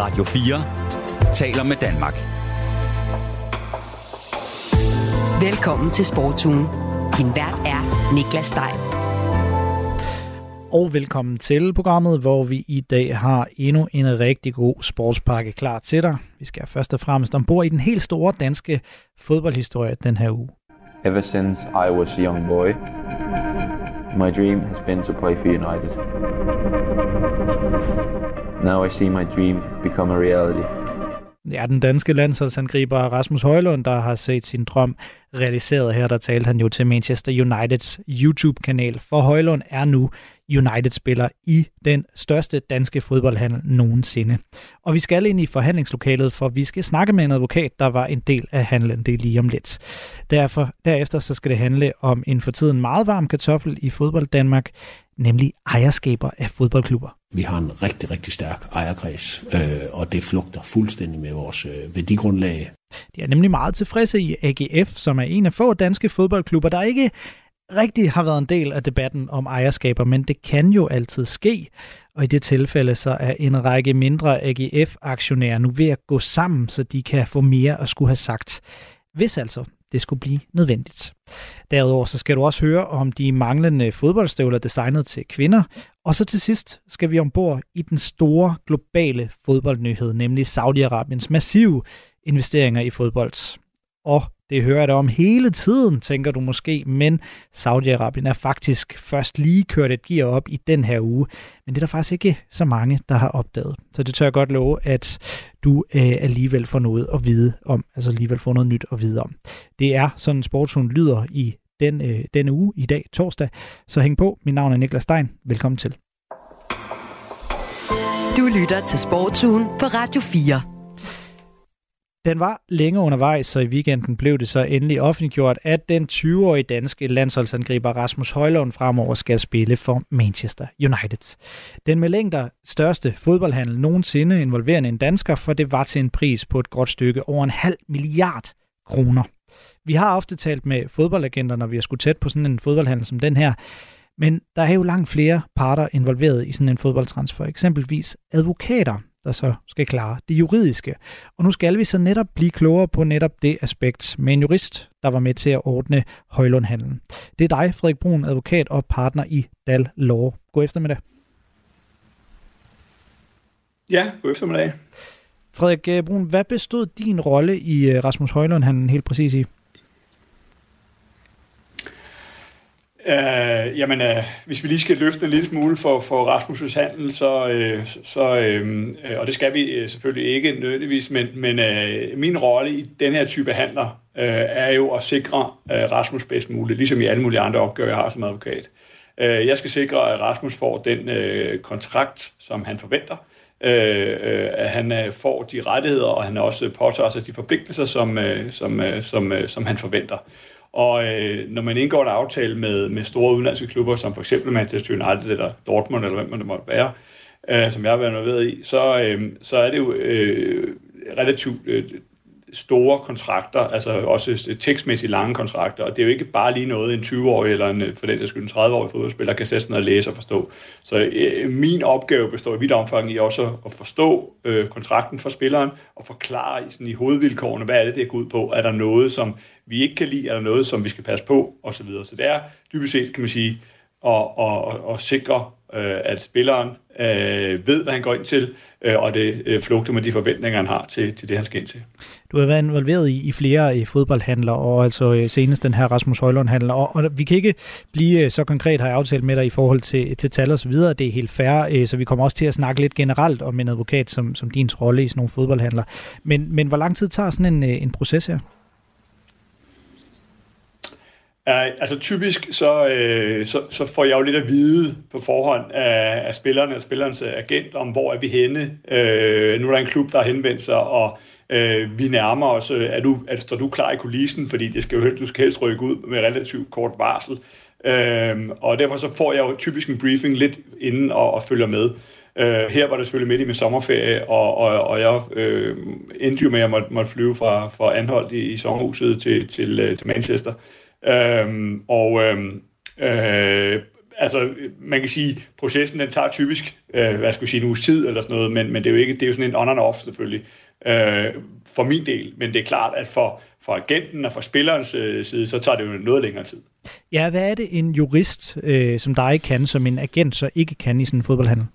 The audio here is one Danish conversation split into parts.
Radio 4 taler med Danmark. Velkommen til Sportsugen. Din vært er Niklas Stein. Og velkommen til programmet, hvor vi i dag har endnu en rigtig god sportspakke klar til dig. Vi skal først og fremmest ombord i den helt store danske fodboldhistorie den her uge. Ever since I was a young boy, my dream has been to play for United. Now I see my dream become a reality. Ja, den danske landsholdsangriber Rasmus Højlund, der har set sin drøm realiseret her, der talte han jo til Manchester Uniteds YouTube-kanal. For Højlund er nu United-spiller i den største danske fodboldhandel nogensinde. Og vi skal ind i forhandlingslokalet, for vi skal snakke med en advokat, der var en del af handlen. Det er lige om lidt. Derfor, derefter så skal det handle om en for tiden meget varm kartoffel i fodbold Danmark, nemlig ejerskaber af fodboldklubber. Vi har en rigtig, rigtig stærk ejerkreds, øh, og det flugter fuldstændig med vores øh, værdigrundlag. De er nemlig meget tilfredse i AGF, som er en af få danske fodboldklubber, der ikke rigtig har været en del af debatten om ejerskaber, men det kan jo altid ske. Og i det tilfælde så er en række mindre AGF-aktionærer nu ved at gå sammen, så de kan få mere at skulle have sagt. Hvis altså det skulle blive nødvendigt. Derudover så skal du også høre om de manglende fodboldstøvler designet til kvinder. Og så til sidst skal vi ombord i den store globale fodboldnyhed, nemlig Saudi-Arabiens massive investeringer i fodbold. Og det hører jeg da om hele tiden, tænker du måske, men Saudi-Arabien er faktisk først lige kørt et gear op i den her uge. Men det er der faktisk ikke så mange, der har opdaget. Så det tør jeg godt love, at du øh, alligevel får noget at vide om, altså alligevel får noget nyt at vide om. Det er sådan sportshund lyder i den, øh, denne uge, i dag, torsdag. Så hæng på. Mit navn er Niklas Stein. Velkommen til. Du lytter til Sportsugen på Radio 4. Den var længe undervejs, så i weekenden blev det så endelig offentliggjort, at den 20-årige danske landsholdsangriber Rasmus Højlund fremover skal spille for Manchester United. Den med længder største fodboldhandel nogensinde involverende en dansker, for det var til en pris på et godt stykke over en halv milliard kroner. Vi har ofte talt med fodboldagenter, når vi har skulle tæt på sådan en fodboldhandel som den her, men der er jo langt flere parter involveret i sådan en fodboldtransfer, eksempelvis advokater, der så skal klare det juridiske. Og nu skal vi så netop blive klogere på netop det aspekt med en jurist, der var med til at ordne Højlundhandlen. Det er dig, Frederik Brun, advokat og partner i Dal Law. God eftermiddag. Ja, god eftermiddag. Frederik øh, Brun, hvad bestod din rolle i øh, Rasmus Højlundhandlen helt præcis i? Uh, jamen, uh, hvis vi lige skal løfte en lille smule for, for Rasmus' handel, så, uh, så uh, og det skal vi uh, selvfølgelig ikke nødvendigvis, men, men uh, min rolle i den her type handler uh, er jo at sikre uh, Rasmus bedst muligt, ligesom i alle mulige andre opgaver, jeg har som advokat. Uh, jeg skal sikre, at Rasmus får den uh, kontrakt, som han forventer, uh, uh, at han uh, får de rettigheder, og han også påtager sig de forpligtelser, som, uh, som, uh, som, uh, som han forventer. Og øh, når man indgår en aftale med, med store udenlandske klubber, som for eksempel Manchester United eller Dortmund, eller hvem man det måtte være, øh, som jeg har været involveret i, så, øh, så er det jo øh, relativt øh, store kontrakter, altså også tekstmæssigt lange kontrakter, og det er jo ikke bare lige noget, en 20-årig eller en, for den der skyld en 30-årig fodboldspiller kan sætte sig ned og læse og forstå. Så øh, min opgave består i vidt omfang i også at forstå øh, kontrakten for spilleren og forklare i, sådan i hovedvilkårene, hvad er det, det går ud på? Er der noget, som vi ikke kan lide? Er der noget, som vi skal passe på? Og så videre. Så det er dybest set, kan man sige, at, at, at, at sikre, øh, at spilleren øh, ved, hvad han går ind til, øh, og det øh, flugter med de forventninger, han har til, til det, han skal ind til. Du har været involveret i, i flere i fodboldhandler, og altså øh, senest den her Rasmus Højlund-handler, og, og vi kan ikke blive øh, så konkret, har jeg aftalt med dig i forhold til, til tal og så videre, det er helt fair, øh, så vi kommer også til at snakke lidt generelt om en advokat som, som din rolle i sådan nogle fodboldhandler. Men, men hvor lang tid tager sådan en, øh, en proces her? Uh, altså typisk så, øh, så, så får jeg jo lidt at vide på forhånd af, af spillerne og spillerens øh, agent om, hvor er vi henne. Øh, nu er der en klub, der har henvendt sig, og øh, vi nærmer os. Øh, er du, er, står du klar i kulissen? Fordi det skal jo, du skal helst rykke ud med relativt kort varsel. Øh, og derfor så får jeg jo typisk en briefing lidt inden og, og følger med. Øh, her var det selvfølgelig midt i min sommerferie, og, og, og jeg øh, endte jo med at måtte, måtte flyve fra, fra Anholdt i, i sommerhuset til, til, øh, til Manchester. Øhm, og øhm, øh, altså, man kan sige, processen den tager typisk, øh, hvad skal vi sige, en uges tid eller sådan noget, men, men det er jo ikke, det er jo sådan en on and off selvfølgelig, øh, for min del. Men det er klart, at for, for agenten og for spillerens øh, side, så tager det jo noget længere tid. Ja, hvad er det en jurist, øh, som dig kan, som en agent så ikke kan i sådan en fodboldhandel?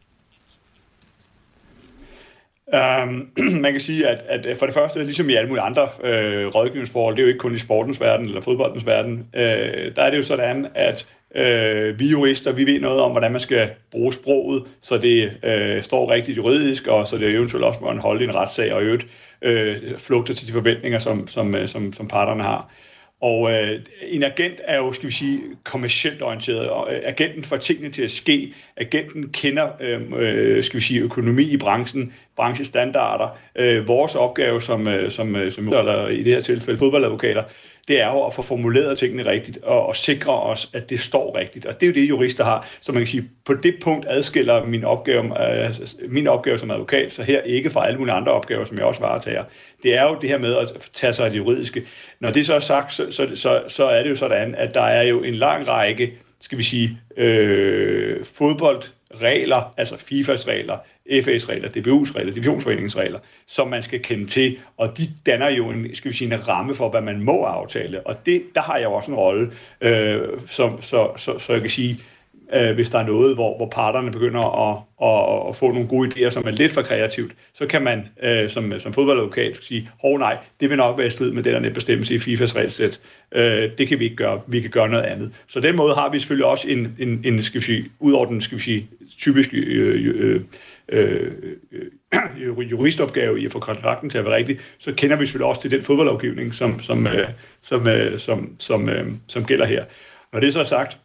Um, man kan sige, at, at øh, for det første, ligesom i alle mulige andre øh, rådgivningsforhold, det er jo ikke kun i sportens verden eller fodboldens verden, øh, der er det jo sådan, at øh, vi jurister, vi ved noget om, hvordan man skal bruge sproget, så det øh, står rigtigt juridisk, og så det eventuelt også må en holde i en retssag, og i øvrigt øh, flugter til de forventninger, som, som, øh, som, som parterne har. Og øh, en agent er jo, skal vi sige, kommercielt orienteret, og øh, agenten får tingene til at ske. Agenten kender, øh, øh skal vi sige, økonomi i branchen, branchestandarder. Øh, vores opgave som, øh, som, øh, som eller i det her tilfælde fodboldadvokater, det er jo at få formuleret tingene rigtigt og, og sikre os, at det står rigtigt. Og det er jo det, jurister har. Så man kan sige, på det punkt adskiller min opgave, øh, min opgave som advokat så her ikke fra alle mulige andre opgaver, som jeg også varetager. Det er jo det her med at tage sig af det juridiske. Når det så er sagt, så, så, så, så er det jo sådan, at der er jo en lang række, skal vi sige, øh, fodboldregler, altså FIFAs regler, FA's regler, DBU's regler, divisionsforeningens regler, som man skal kende til, og de danner jo en, skal vi sige, en ramme for, hvad man må aftale, og det, der har jeg jo også en rolle, øh, som, så, så, så jeg kan sige, øh, hvis der er noget, hvor, hvor parterne begynder at, at, at få nogle gode idéer, som er lidt for kreativt, så kan man øh, som, som fodboldadvokat sige, hov nej, det vil nok være i strid med den der bestemmelse i FIFAs regelsæt. Øh, det kan vi ikke gøre, vi kan gøre noget andet. Så den måde har vi selvfølgelig også en, en, en skal vi sige, ud over den, skal vi sige, typisk øh, øh, øh Øh, øh, øh, juristopgave i at få kontrakten til at være rigtig, så kender vi selvfølgelig også til den fodboldlovgivning, som, som, øh, som, øh, som, som, øh, som gælder her. Når det er sagt,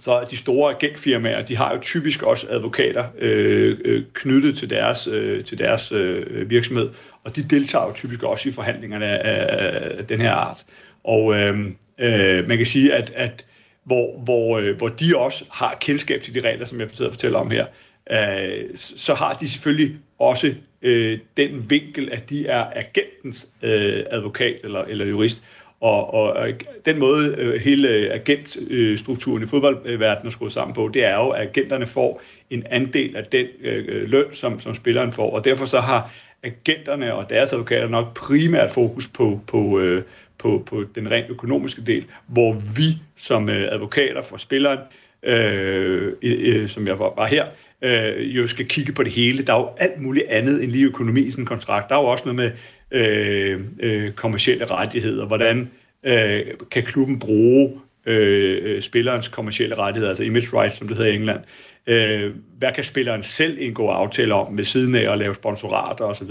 så er de store agentfirmaer, de har jo typisk også advokater øh, øh, knyttet til deres, øh, til deres øh, virksomhed, og de deltager jo typisk også i forhandlingerne af, af den her art. Og øh, øh, man kan sige, at, at hvor, hvor, øh, hvor de også har kendskab til de regler, som jeg fortæller om her, øh, så har de selvfølgelig også øh, den vinkel, at de er agentens øh, advokat eller, eller jurist. Og, og, og den måde øh, hele agentstrukturen i fodboldverdenen er skruet sammen på, det er jo, at agenterne får en andel af den øh, løn, som, som spilleren får. Og derfor så har agenterne og deres advokater nok primært fokus på, på, øh, på, på den rent økonomiske del, hvor vi som øh, advokater for spilleren, øh, øh, som jeg var, var her, øh, jo skal kigge på det hele. Der er jo alt muligt andet end lige økonomi i sådan en kontrakt. Der er jo også noget med øh, øh, kommersielle rettigheder. Hvordan øh, kan klubben bruge Øh, øh, spillerens kommersielle rettigheder, altså image rights, som det hedder i England. Øh, hvad kan spilleren selv indgå aftale om ved siden af at lave sponsorater osv.?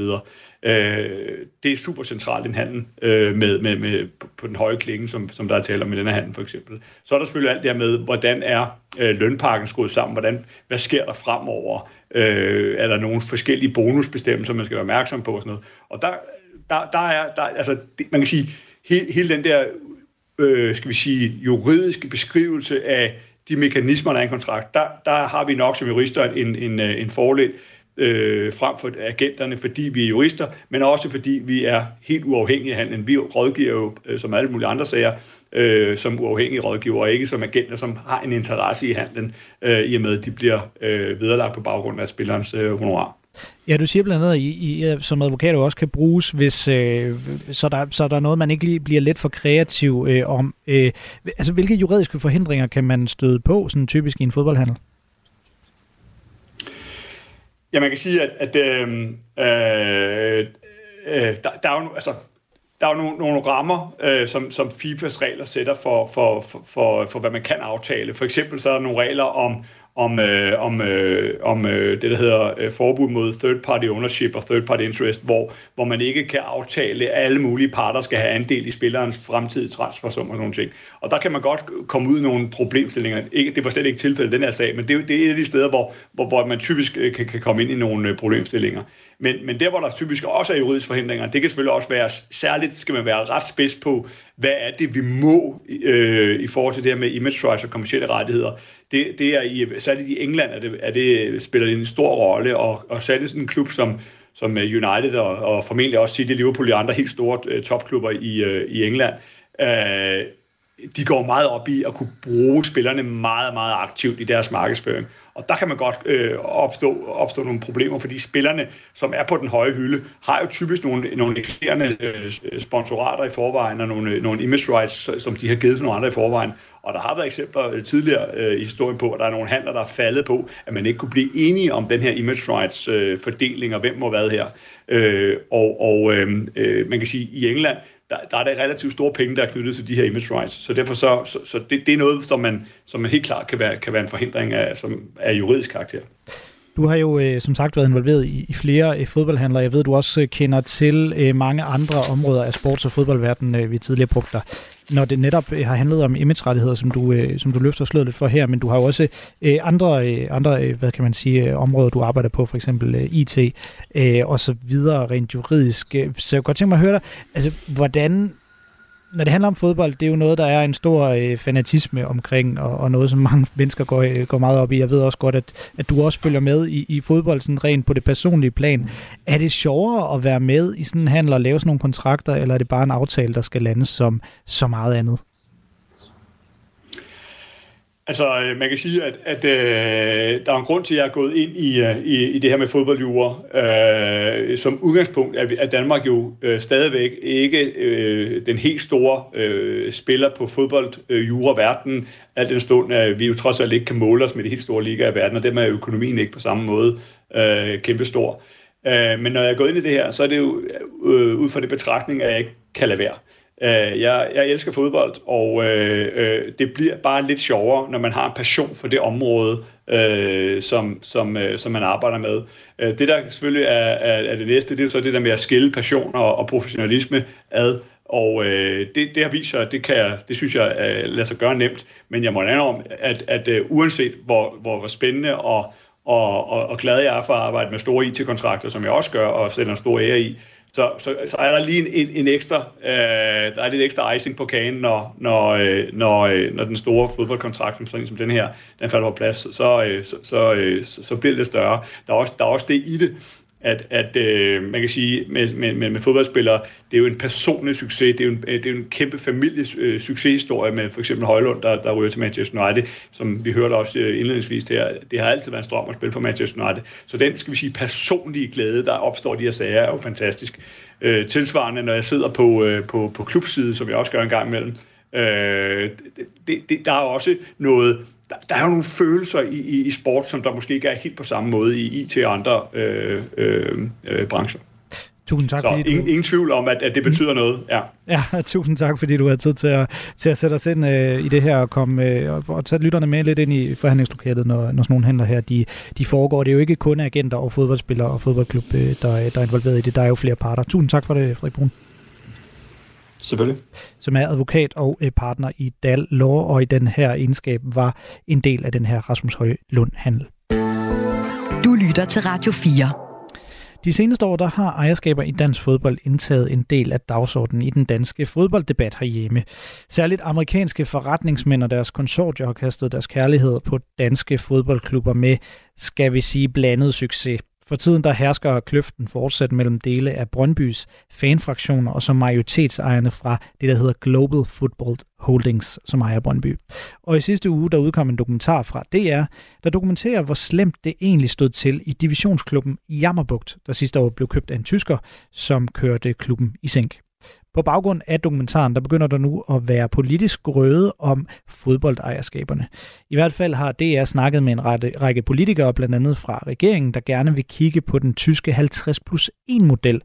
Øh, det er super centralt i en handel øh, med, med, med, på den høje klinge, som, som der er tale om i denne handel for eksempel. Så er der selvfølgelig alt det her med, hvordan er øh, lønpakken skruet sammen, hvordan, hvad sker der fremover, øh, er der nogle forskellige bonusbestemmelser, man skal være opmærksom på og sådan noget. Og der, der, der er, der, altså, det, man kan sige, hele, hele den der, øh, skal vi sige, juridiske beskrivelse af de mekanismer, der er i en kontrakt, der, der har vi nok som jurister en, en, en øh, fordel øh, frem for agenterne, fordi vi er jurister, men også fordi vi er helt uafhængige af handlen. Vi rådgiver jo, øh, som alle mulige andre sager, øh, som uafhængige rådgiver, og ikke som agenter, som har en interesse i handlen, øh, i og med, at de bliver øh, vederlagt på baggrund af spillerens øh, honorar. Ja, du siger blandt andet, at I, I som advokat også kan bruges, hvis øh, så, der, så der er noget, man ikke lige bliver lidt for kreativ øh, om. Øh, altså, hvilke juridiske forhindringer kan man støde på, sådan typisk i en fodboldhandel? Ja, man kan sige, at, at øh, øh, øh, der, der er jo altså, der er jo nogle, nogle rammer, øh, som, som FIFAs regler sætter for, for, for, for, for, hvad man kan aftale. For eksempel så er der nogle regler om om, øh, om, øh, om øh, det, der hedder øh, forbud mod third-party ownership og third-party interest, hvor, hvor man ikke kan aftale, at alle mulige parter skal have andel i spillerens fremtidige transfersum og sådan nogle ting. Og der kan man godt komme ud i nogle problemstillinger. Ikke, det var slet ikke tilfældet den her sag, men det, det er et af de steder, hvor, hvor, hvor man typisk øh, kan, kan komme ind i nogle øh, problemstillinger. Men, men der, hvor der typisk også er juridiske forhindringer, det kan selvfølgelig også være, særligt skal man være ret spids på, hvad er det, vi må øh, i forhold til det her med image rights og kommersielle rettigheder. Det, det er i, særligt i England, er det, er det, spiller det en stor rolle, og, og særligt sådan en klub som, som øh, United og, og formentlig også City, Liverpool og andre helt store øh, topklubber i, øh, i England, øh, de går meget op i at kunne bruge spillerne meget, meget aktivt i deres markedsføring. Og der kan man godt øh, opstå, opstå nogle problemer, fordi spillerne, som er på den høje hylde, har jo typisk nogle, nogle eksisterende øh, sponsorater i forvejen, og nogle, øh, nogle image rights, som de har givet til nogle andre i forvejen. Og der har været eksempler øh, tidligere øh, i historien på, at der er nogle handler, der er faldet på, at man ikke kunne blive enige om den her image rights øh, fordeling, og hvem må hvad her. Øh, og og øh, øh, man kan sige, at i England, der, der er der relativt store penge, der er knyttet til de her image rights. Så derfor så, så, så det, det er noget, som man, som man helt klart kan være, kan være en forhindring af, som er juridisk karakter. Du har jo øh, som sagt været involveret i, i flere øh, fodboldhandler. Jeg ved, du også øh, kender til øh, mange andre områder af sports- og fodboldverdenen, øh, vi tidligere brugte dig. Når det netop øh, har handlet om image-rettigheder, som du, øh, som du løfter slået lidt for her, men du har jo også øh, andre, øh, andre øh, hvad kan man sige, øh, områder, du arbejder på, for eksempel øh, IT øh, og så videre rent juridisk. Øh, så jeg kunne godt tænke mig at høre dig, altså, hvordan når det handler om fodbold, det er jo noget, der er en stor øh, fanatisme omkring, og, og noget, som mange mennesker går, øh, går meget op i. Jeg ved også godt, at, at du også følger med i, i fodbold, sådan rent på det personlige plan. Er det sjovere at være med i sådan en handel og lave sådan nogle kontrakter, eller er det bare en aftale, der skal landes som så meget andet? Altså, øh, man kan sige, at, at øh, der er en grund til, at jeg er gået ind i, øh, i, i det her med fodboldjure. Øh, som udgangspunkt er, er Danmark jo øh, stadigvæk ikke øh, den helt store øh, spiller på fodboldjura verden, al den stund, at vi jo trods alt ikke kan måle os med de helt store ligaer i verden, og dermed er økonomien ikke på samme måde øh, kæmpestor. Øh, men når jeg er gået ind i det her, så er det jo øh, ud fra det betragtning, at jeg ikke kan lade være. Øh, Øh, jeg, jeg elsker fodbold, og øh, øh, det bliver bare lidt sjovere, når man har en passion for det område, øh, som, som, øh, som man arbejder med. Øh, det, der selvfølgelig er, er, er det næste, det er så det der med at skille passion og, og professionalisme ad. Og øh, det, det har vist sig, at det, kan jeg, det synes jeg øh, lader sig gøre nemt. Men jeg må om, at, at øh, uanset hvor, hvor, hvor spændende og, og, og, og glad jeg er for at arbejde med store IT-kontrakter, som jeg også gør, og sætter en stor ære i, så, så, så er der lige en, en, en ekstra, øh, der er lidt ekstra icing på kagen, når, når, øh, når, øh, når den store fodboldkontrakt, sådan som den her, den falder på plads, så, øh, så, så, øh, så, så bliver det større. Der er også, der er også det i det, at, at øh, man kan sige, med, med, med, med fodboldspillere, det er jo en personlig succes, det er jo en, øh, det er jo en kæmpe families øh, succeshistorie med for eksempel Højlund, der, der ryger til Manchester United, som vi hørte også øh, indledningsvis her. Det har altid været en strøm at spille for Manchester United. Så den, skal vi sige, personlige glæde, der opstår de her sager, er jo fantastisk. Øh, tilsvarende, når jeg sidder på, øh, på, på klubside, som jeg også gør en gang imellem, øh, det, det, der er også noget der, der er jo nogle følelser i, i, i sport, som der måske ikke er helt på samme måde i IT og andre øh, øh, øh, brancher. Tusind tak, Så fordi ingen, du... ingen tvivl om, at, at det betyder noget. Ja. ja, tusind tak, fordi du har tid til at, til at sætte os ind øh, i det her og, komme, øh, og, og tage lytterne med lidt ind i forhandlingslokalet, når, når sådan nogle handler her de, de foregår. Det er jo ikke kun agenter og fodboldspillere og fodboldklub, øh, der, der er involveret i det. Der er jo flere parter. Tusind tak for det, Frederik Brun. Selvfølgelig. Som er advokat og øh, partner i Dal Law, og i den her egenskab var en del af den her Rasmus Høje Lund-handel. Du lytter til Radio 4. De seneste år der har ejerskaber i dansk fodbold indtaget en del af dagsordenen i den danske fodbolddebat herhjemme. Særligt amerikanske forretningsmænd og deres konsortier har kastet deres kærlighed på danske fodboldklubber med, skal vi sige, blandet succes. For tiden der hersker kløften fortsat mellem dele af Brøndbys fanfraktioner og så majoritetsejerne fra det, der hedder Global Football Holdings, som ejer Brøndby. Og i sidste uge, der udkom en dokumentar fra DR, der dokumenterer, hvor slemt det egentlig stod til i divisionsklubben Jammerbugt, der sidste år blev købt af en tysker, som kørte klubben i sænk. På baggrund af dokumentaren, der begynder der nu at være politisk grøde om fodboldejerskaberne. I hvert fald har DR snakket med en række politikere, blandt andet fra regeringen, der gerne vil kigge på den tyske 50 plus 1 model.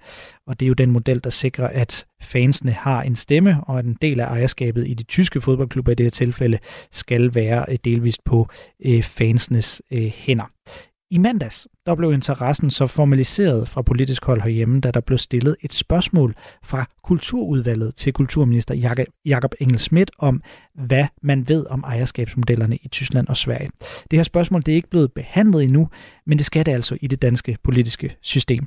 Og det er jo den model, der sikrer, at fansene har en stemme, og at en del af ejerskabet i de tyske fodboldklubber i det her tilfælde skal være øh, delvist på øh, fansenes øh, hænder. I mandags der blev interessen så formaliseret fra politisk hold herhjemme, da der blev stillet et spørgsmål fra Kulturudvalget til kulturminister Jakob Engel Schmidt om, hvad man ved om ejerskabsmodellerne i Tyskland og Sverige. Det her spørgsmål det er ikke blevet behandlet endnu, men det skal det altså i det danske politiske system.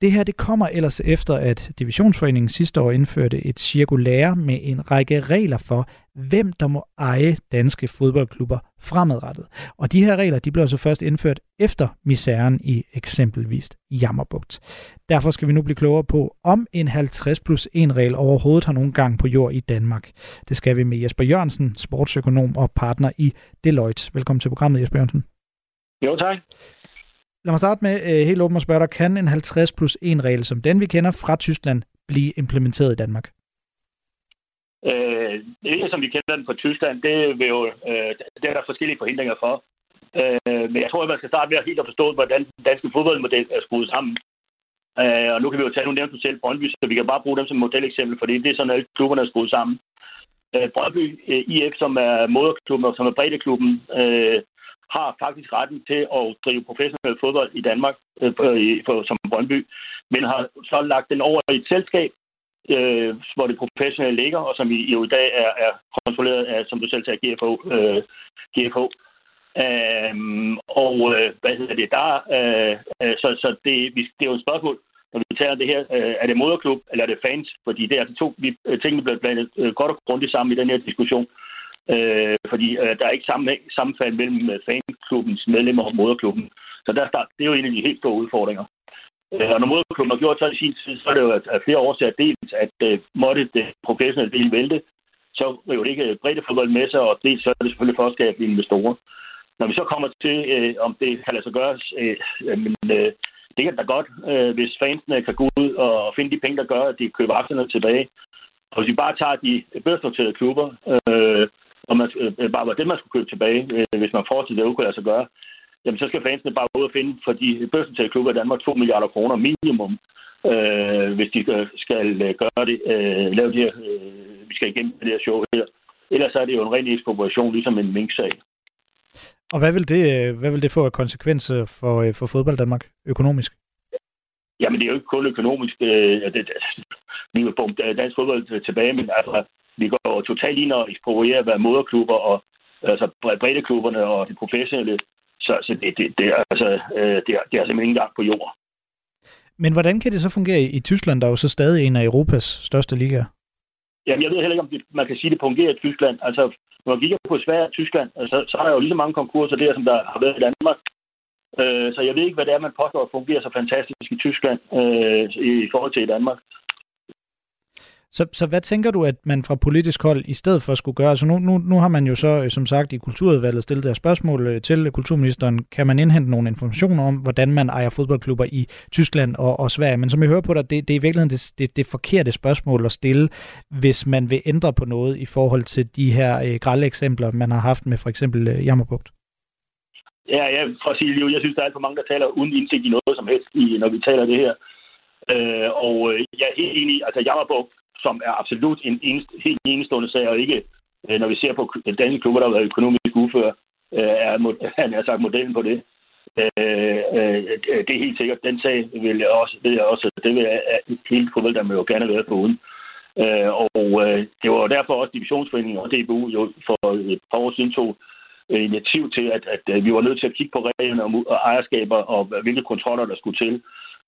Det her det kommer ellers efter, at Divisionsforeningen sidste år indførte et cirkulære med en række regler for, hvem der må eje danske fodboldklubber fremadrettet. Og de her regler de blev så altså først indført efter misæren i eksempelvis Jammerbugt. Derfor skal vi nu blive klogere på, om en 50 plus 1 regel overhovedet har nogen gang på jord i Danmark. Det skal vi med Jesper Jørgensen, sportsøkonom og partner i Deloitte. Velkommen til programmet, Jesper Jørgensen. Jo, tak. Lad mig starte med øh, helt åbent at spørge dig, kan en 50 plus 1 regel, som den vi kender fra Tyskland, blive implementeret i Danmark? Øh, det, som vi kender den fra Tyskland, det, vil jo, øh, det er der forskellige forhindringer for. Øh, men jeg tror, at man skal starte med at helt at forstå, hvordan den danske fodboldmodel er skruet sammen. Øh, og nu kan vi jo tage nogle nævnt selv Brøndby, så vi kan bare bruge dem som modeleksempel, fordi det er sådan, at klubberne er skruet sammen. Øh, Brøndby øh, IF, som er moderklubben og som er breddeklubben, øh, har faktisk retten til at drive professionel fodbold i Danmark øh, for, som Brøndby, men har så lagt den over i et selskab, øh, hvor det professionelle ligger, og som i, jo i dag er, er kontrolleret af, som du selv sagde, GFO. Øh, GFO. Øhm, og øh, hvad hedder det der? Øh, øh, så så det, vi, det er jo et spørgsmål, når vi taler det her, øh, er det moderklub, eller er det fans? Fordi det er altså to vi, øh, tingene bliver blandet øh, godt og grundigt sammen i den her diskussion. Øh, fordi øh, der er ikke samme, sammenfald mellem øh, fanklubbens medlemmer og moderklubben. Så der, der, det er jo en af de helt store udfordringer. Øh, og når moderklubben har gjort så i sin tid, så er det jo at flere årsager. Dels, at øh, måtte det professionelle del vælte, så river det ikke øh, bredde fodbold med sig, og dels så er det selvfølgelig for at skabe investorer. Når vi så kommer til, øh, om det kan lade sig gøre, øh, men, øh, det kan da godt, øh, hvis fansene kan gå ud og finde de penge, der gør, at de køber aktierne tilbage. Og hvis vi bare tager de børsnoterede klubber, øh, og man, øh, bare var det, man skulle købe tilbage, øh, hvis man fortsætter det, kunne lade sig gøre, jamen så skal fansene bare ud og finde for de børsnoterede klubber i Danmark 2 milliarder kroner minimum, øh, hvis de skal øh, gøre det, øh, lave det her, øh, vi skal igennem det her show her. Ellers er det jo en ren ekspropriation, ligesom en mink-sag. Og hvad vil det, øh, hvad vil det få af konsekvenser for, øh, for fodbold Danmark økonomisk? Jamen, det er jo ikke kun økonomisk. Det, det, vi vil bombe dansk fodbold tilbage, men altså, vi går totalt ind og eksproprierer, hvad moderklubber og altså breddeklubberne og de professionelle så, så det, det, det, er, altså, øh, det, er, det er simpelthen ikke engang på jord. Men hvordan kan det så fungere i Tyskland, der er jo så stadig en af Europas største ligaer? Jamen, jeg ved heller ikke, om det, man kan sige, at det fungerer i Tyskland. Altså, når man kigger på Sverige og Tyskland, altså, så er der jo lige så mange konkurser der, som der har været i Danmark. Øh, så jeg ved ikke, hvad det er, man påstår at fungere så fantastisk i Tyskland øh, i forhold til i Danmark. Så, så hvad tænker du, at man fra politisk hold i stedet for skulle gøre? Altså nu, nu, nu har man jo så, øh, som sagt, i kulturudvalget stillet der spørgsmål øh, til kulturministeren. Kan man indhente nogle informationer om, hvordan man ejer fodboldklubber i Tyskland og, og Sverige? Men som jeg hører på dig, det, det er i virkeligheden det, det, det forkerte spørgsmål at stille, hvis man vil ændre på noget i forhold til de her øh, grælde eksempler, man har haft med for eksempel øh, Jammerbugt. Ja, ja, for at sige jeg synes, der er alt for mange, der taler uden indsigt i noget som helst, i, når vi taler det her. Øh, og øh, jeg er helt enig, altså Jammerbugt som er absolut en enest, helt enestående sag, og ikke, øh, når vi ser på danske klubber, der har været økonomisk ufør, øh, er, er, han er sagt modellen på det. Øh, øh, det er helt sikkert. Den sag vil jeg også, ved jeg også, det vil jeg, øh, helt fodbold, der må jo gerne være på uden. Øh, og øh, det var derfor også Divisionsforeningen og DBU jo for et par år siden tog initiativ til, at, at, at vi var nødt til at kigge på reglerne om ejerskaber og hvilke kontroller, der skulle til.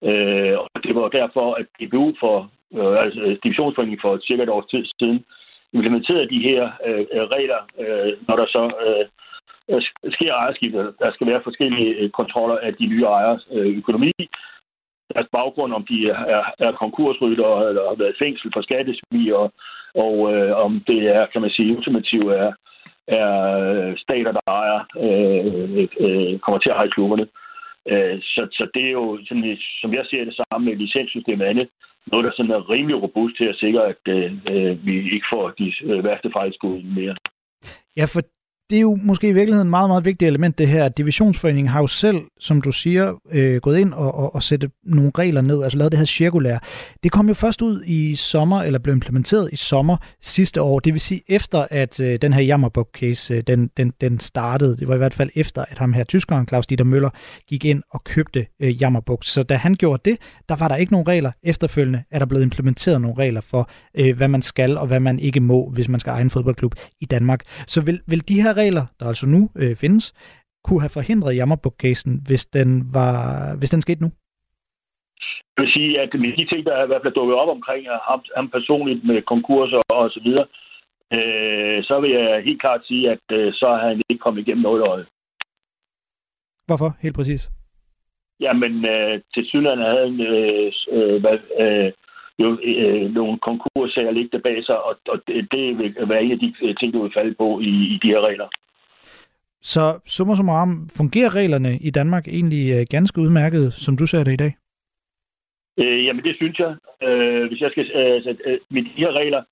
Øh, og det var derfor, at DBU for øh, altså divisionsforeningen for cirka et års tid siden, implementerede de her øh, regler, øh, når der så øh, øh sker ejerskifte. Der skal være forskellige øh, kontroller af de nye ejers øh, økonomi, deres baggrund, om de er, er konkursrytter eller har været i fængsel for skattesvig, og, og øh, om det er, kan man sige, ultimativt er, er øh, stater, der ejer, øh, øh, kommer til at eje klubberne. Øh, Øh, så, så det er jo, sådan, som jeg ser det samme med licenssystemet andet, noget, der sådan er rimelig robust til at sikre, at øh, øh vi ikke får de øh, værste fejlskud mere. Ja, for det er jo måske i virkeligheden et meget, meget vigtigt element, det her. at Divisionsforeningen har jo selv, som du siger, øh, gået ind og, og, og sætte nogle regler ned, altså lavet det her cirkulære. Det kom jo først ud i sommer, eller blev implementeret i sommer sidste år. Det vil sige efter, at øh, den her Jammerbugt-case, øh, den, den, den startede. Det var i hvert fald efter, at ham her, tyskeren Claus Dieter Møller, gik ind og købte øh, Jammerbugt. Så da han gjorde det, der var der ikke nogen regler. Efterfølgende er der blevet implementeret nogle regler for, øh, hvad man skal og hvad man ikke må, hvis man skal eje en fodboldklub i Danmark. Så vil, vil de her regler, der altså nu øh, findes, kunne have forhindret Jammerbugt-casen, hvis den, var, hvis den skete nu? Jeg vil sige, at med de ting, der er i hvert fald dukket op omkring ham, ham personligt med konkurser og så videre, øh, så vil jeg helt klart sige, at øh, så har han ikke kommet igennem noget øje. Hvorfor? Helt præcis. Jamen, øh, til synligheden havde han øh, øh, hvad, øh, jo øh, nogle konkurssager liggende bag sig, og, og det, det vil være en af de øh, ting, du vil falde på i, i de her regler. Så summa summarum, fungerer reglerne i Danmark egentlig øh, ganske udmærket, som du ser det i dag? Øh, jamen, det synes jeg. Øh, hvis jeg skal øh, øh, med de her regler,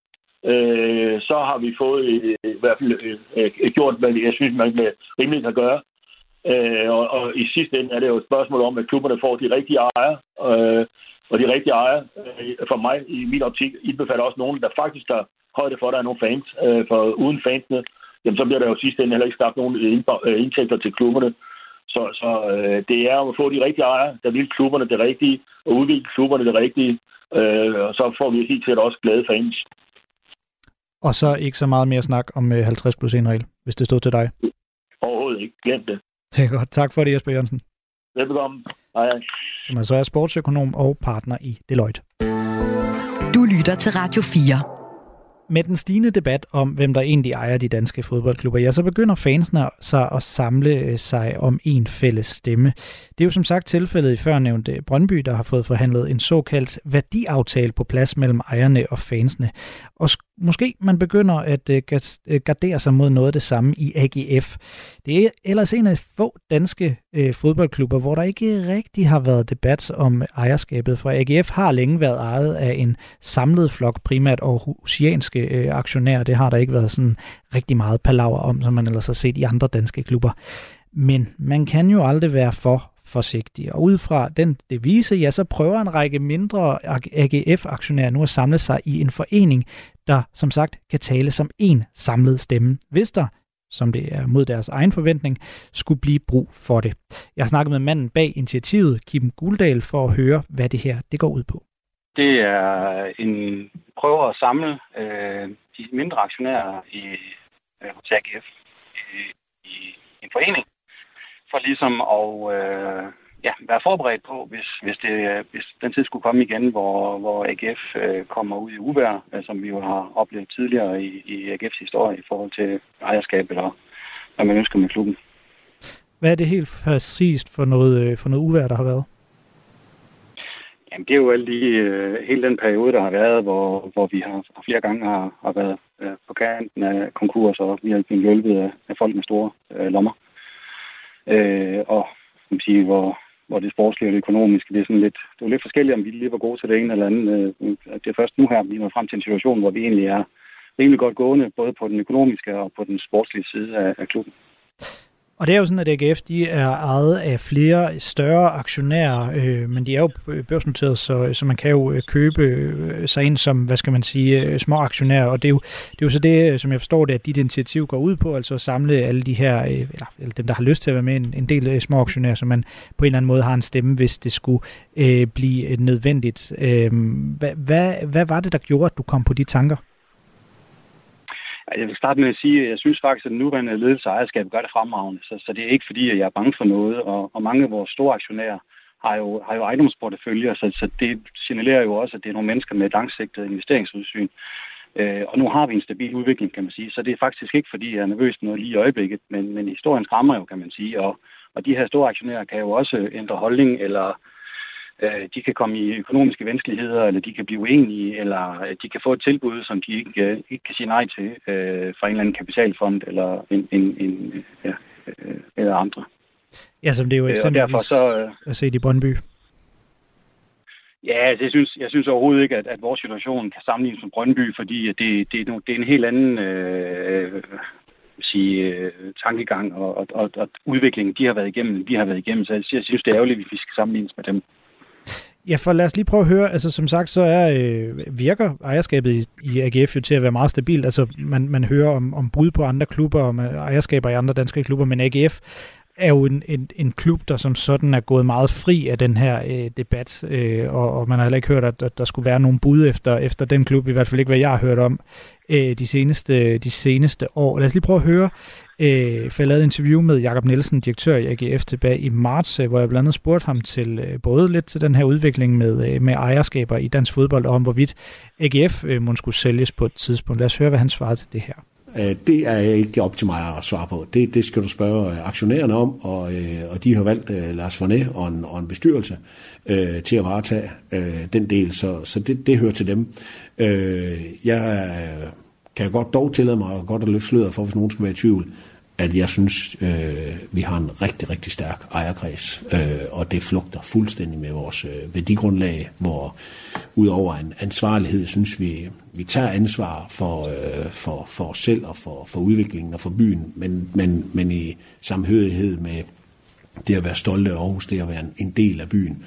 øh, så har vi fået øh, i hvert fald øh, øh, gjort, hvad jeg synes, man med rimeligt kan gøre. Øh, og, og i sidste ende er det jo et spørgsmål om, at klubberne får de rigtige ejere. Øh, og de rigtige ejere, øh, for mig i min optik, indbefatter også nogen, der faktisk der højde for, at der er nogle fans. Øh, for uden fansene, jamen, så bliver der jo sidste ende heller ikke skabt nogen øh, indtægter til klubberne. Så, så det er at få de rigtige ejere, der vil klubberne det rigtige, og udvikle klubberne det rigtige. Og så får vi helt sikkert også glade fans. Og så ikke så meget mere snak om 50 plus 1 regel, hvis det stod til dig. Overhovedet ikke. Glem det. Det er godt. Tak for det, Jesper Jørgensen. Velbekomme. Hej, hej. Som altså er sportsøkonom og partner i Deloitte. Du lytter til Radio 4. Med den stigende debat om, hvem der egentlig ejer de danske fodboldklubber, ja, så begynder fansene sig at samle øh, sig om en fælles stemme. Det er jo som sagt tilfældet i førnævnte Brøndby, der har fået forhandlet en såkaldt værdiaftale på plads mellem ejerne og fansene. Og måske man begynder at øh, øh, gardere sig mod noget af det samme i AGF. Det er ellers en af få danske øh, fodboldklubber, hvor der ikke rigtig har været debat om ejerskabet, for AGF har længe været ejet af en samlet flok, primært aarhusianske øh, aktionærer. Det har der ikke været sådan rigtig meget palaver om, som man ellers har set i andre danske klubber. Men man kan jo aldrig være for forsigtig. Og ud fra den devise, ja, så prøver en række mindre AGF-aktionærer nu at samle sig i en forening, der som sagt kan tale som en samlet stemme, hvis der som det er mod deres egen forventning, skulle blive brug for det. Jeg har snakket med manden bag initiativet, Kim Guldal, for at høre, hvad det her det går ud på. Det er en prøve at samle øh, de mindre aktionærer i øh, AGF i, i en forening, for ligesom at øh, ja, være forberedt på, hvis, hvis, det, hvis den tid skulle komme igen, hvor, hvor AGF øh, kommer ud i uvær, øh, som vi jo har oplevet tidligere i, i AGF's historie i forhold til ejerskab eller hvad man ønsker med klubben. Hvad er det helt præcist for noget, øh, for noget uvær, der har været? Jamen, det er jo alle de, øh, hele den periode, der har været, hvor, hvor vi har flere gange har, har været øh, på kanten af konkurs, og vi har blevet hjulpet af, af folk med store øh, lommer. Øh, og man sige, hvor, hvor det sportslige og det økonomiske, det er sådan lidt, det er lidt forskelligt, om vi lige var gode til det ene eller andet. Øh, det er først nu her, vi er frem til en situation, hvor vi egentlig er rimelig godt gående, både på den økonomiske og på den sportslige side af, af klubben. Og det er jo sådan, at AGF de er ejet af flere større aktionærer, øh, men de er jo børsnoteret, så, så man kan jo øh, købe øh, sig ind som, hvad skal man sige, øh, små aktionærer. Og det er, jo, det er jo så det, som jeg forstår det, at dit initiativ går ud på, altså at samle alle de her, øh, eller, eller dem, der har lyst til at være med, en, en del små aktionærer, så man på en eller anden måde har en stemme, hvis det skulle øh, blive nødvendigt. Øh, hvad, hvad, hvad var det, der gjorde, at du kom på de tanker? Jeg vil starte med at sige, at jeg synes faktisk, at den nuværende ledelse og ejerskab gør det fremragende. Så, så det er ikke fordi, at jeg er bange for noget. Og, og mange af vores store aktionærer har jo, har jo ejendomsporteføljer, så, så det signalerer jo også, at det er nogle mennesker med et langsigtet investeringsudsyn. Øh, og nu har vi en stabil udvikling, kan man sige. Så det er faktisk ikke, fordi jeg er nervøs noget lige i øjeblikket, men, men historien skræmmer jo, kan man sige. Og, og de her store aktionærer kan jo også ændre holdning eller øh, de kan komme i økonomiske vanskeligheder, eller de kan blive uenige, eller øh, de kan få et tilbud, som de ikke, øh, ikke kan sige nej til øh, fra en eller anden kapitalfond, eller en, en, en ja, øh, eller andre. Ja, som det er jo eksempelvis derfor så, øh, at se i Brøndby. Ja, altså, jeg synes, jeg synes overhovedet ikke, at, at vores situation kan sammenlignes med Brøndby, fordi det, det, er, det er en helt anden øh, sige, øh, tankegang og, og, og, og udvikling, de har været igennem, vi har været igennem. Så jeg synes, det er ærgerligt, hvis vi skal sammenlignes med dem. Ja, for lad os lige prøve at høre, altså som sagt, så er, øh, virker ejerskabet i, i AGF jo til at være meget stabilt. Altså man, man hører om, om brud på andre klubber, om øh, ejerskaber i andre danske klubber, men AGF er jo en, en, en klub, der som sådan er gået meget fri af den her øh, debat, øh, og, og man har heller ikke hørt, at, at der skulle være nogen bud efter, efter den klub, i hvert fald ikke, hvad jeg har hørt om øh, de, seneste, de seneste år. Lad os lige prøve at høre øh, for jeg lavede et interview med Jakob Nielsen, direktør i AGF, tilbage i marts, øh, hvor jeg blandt andet spurgte ham til øh, både lidt til den her udvikling med, øh, med ejerskaber i dansk fodbold, og om hvorvidt AGF øh, måske skulle sælges på et tidspunkt. Lad os høre, hvad han svarede til det her. Øh, det er ikke op til mig at svare på. Det, det skal du spørge øh, aktionærerne om, og, øh, og de har valgt Lars Fornet og en, og en bestyrelse øh, til at varetage øh, den del, så, så det, det hører til dem. Øh, jeg kan godt dog tillade mig godt at løfte sløret for, hvis nogen skal være i tvivl, at jeg synes, øh, vi har en rigtig, rigtig stærk ejerkreds, øh, og det flugter fuldstændig med vores øh, værdigrundlag, hvor udover en ansvarlighed, synes vi, vi tager ansvar for, øh, for, for os selv og for, for udviklingen og for byen, men, men, men i samhørighed med det at være stolte af Aarhus, det at være en, en del af byen,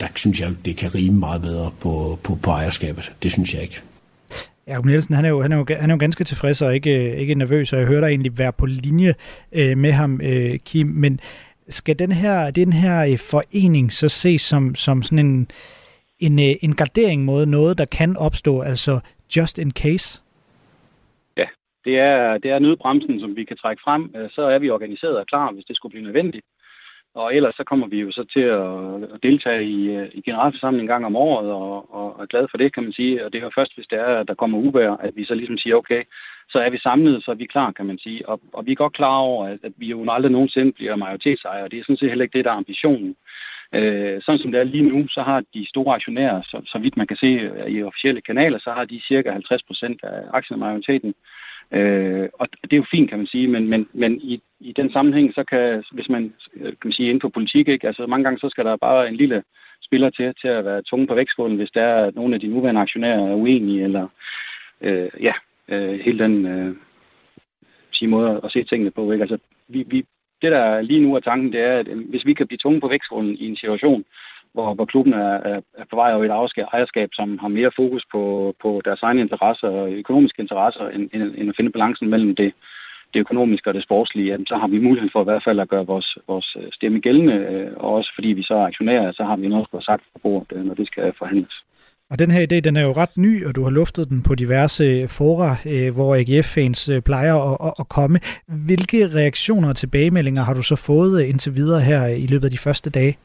der synes jeg, det kan rime meget bedre på, på, på ejerskabet. Det synes jeg ikke. Jakob Nielsen, han er, jo, han, er jo, han er jo ganske tilfreds og ikke, ikke nervøs, og jeg hører dig egentlig være på linje øh, med ham, øh, Kim. Men skal den her, den her øh, forening så ses som, som sådan en, en, øh, en gardering mod noget, der kan opstå, altså just in case? Ja, det er, det er nødbremsen, som vi kan trække frem. Øh, så er vi organiseret og klar, hvis det skulle blive nødvendigt. Og ellers så kommer vi jo så til at deltage i, øh, i generalforsamlingen en gang om året, og, og er glade for det, kan man sige. Og det er jo først, hvis det er, at der kommer uvær, at vi så ligesom siger, okay, så er vi samlet, så er vi klar, kan man sige. Og, og vi er godt klar over, at, at vi jo aldrig nogensinde bliver majoritetsejere. Det er sådan set heller ikke det, der er ambitionen. Øh, sådan som det er lige nu, så har de store aktionærer, så, så vidt man kan se i officielle kanaler, så har de cirka 50 procent af aktiemajoriteten. Øh, Øh, og det er jo fint, kan man sige, men, men, men i, i den sammenhæng, så kan, hvis man, kan man sige, inden for politik, ikke, altså mange gange, så skal der bare en lille spiller til, til at være tunge på vægtskålen, hvis der er, nogle af de nuværende aktionærer er uenige, eller øh, ja, øh, hele den øh, sige måde at se tingene på. Ikke? Altså, vi, vi, det, der lige nu er tanken, det er, at øh, hvis vi kan blive tunge på vægtskålen i en situation, hvor, hvor klubben er, er, er på vej over et ejerskab, som har mere fokus på, på deres egne interesser og økonomiske interesser, end, end, end at finde balancen mellem det, det økonomiske og det sportslige, jamen, så har vi mulighed for i hvert fald at gøre vores, vores øh, stemme gældende, øh, og også fordi vi så er aktionærer, så har vi noget at sagt på bordet, øh, når det skal forhandles. Og den her idé, den er jo ret ny, og du har luftet den på diverse fora, hvor AGF-fans plejer at, at, at komme. Hvilke reaktioner og tilbagemeldinger har du så fået indtil videre her i løbet af de første dage?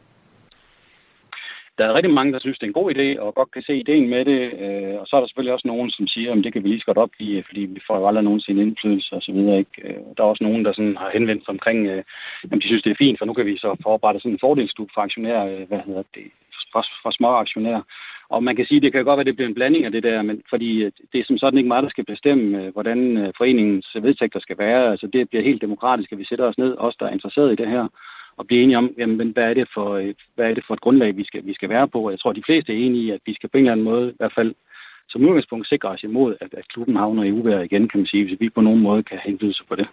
Der er rigtig mange, der synes, det er en god idé, og godt kan se ideen med det. Øh, og så er der selvfølgelig også nogen, som siger, at det kan vi lige så godt opgive, fordi vi får jo aldrig nogensinde indflydelse og så videre. Ikke? Øh, der er også nogen, der sådan har henvendt sig omkring, øh, at de synes, det er fint, for nu kan vi så forberede sådan en fordelsklub for aktionærer, øh, hvad hedder det, for, for små aktionærer. Og man kan sige, det kan godt være, at det bliver en blanding af det der, men fordi det er som sådan ikke mig, der skal bestemme, hvordan foreningens vedtægter skal være. Altså det bliver helt demokratisk, at vi sætter os ned, os der er interesseret i det her, og blive enige om, jamen, hvad, er det for, hvad er det for et grundlag, vi skal, vi skal være på. Jeg tror, de fleste er enige i, at vi skal på en eller anden måde, i hvert fald som udgangspunkt, sikre os imod, at, at klubben havner i uvær igen, kan man sige, hvis vi på nogen måde kan have indflydelse på det.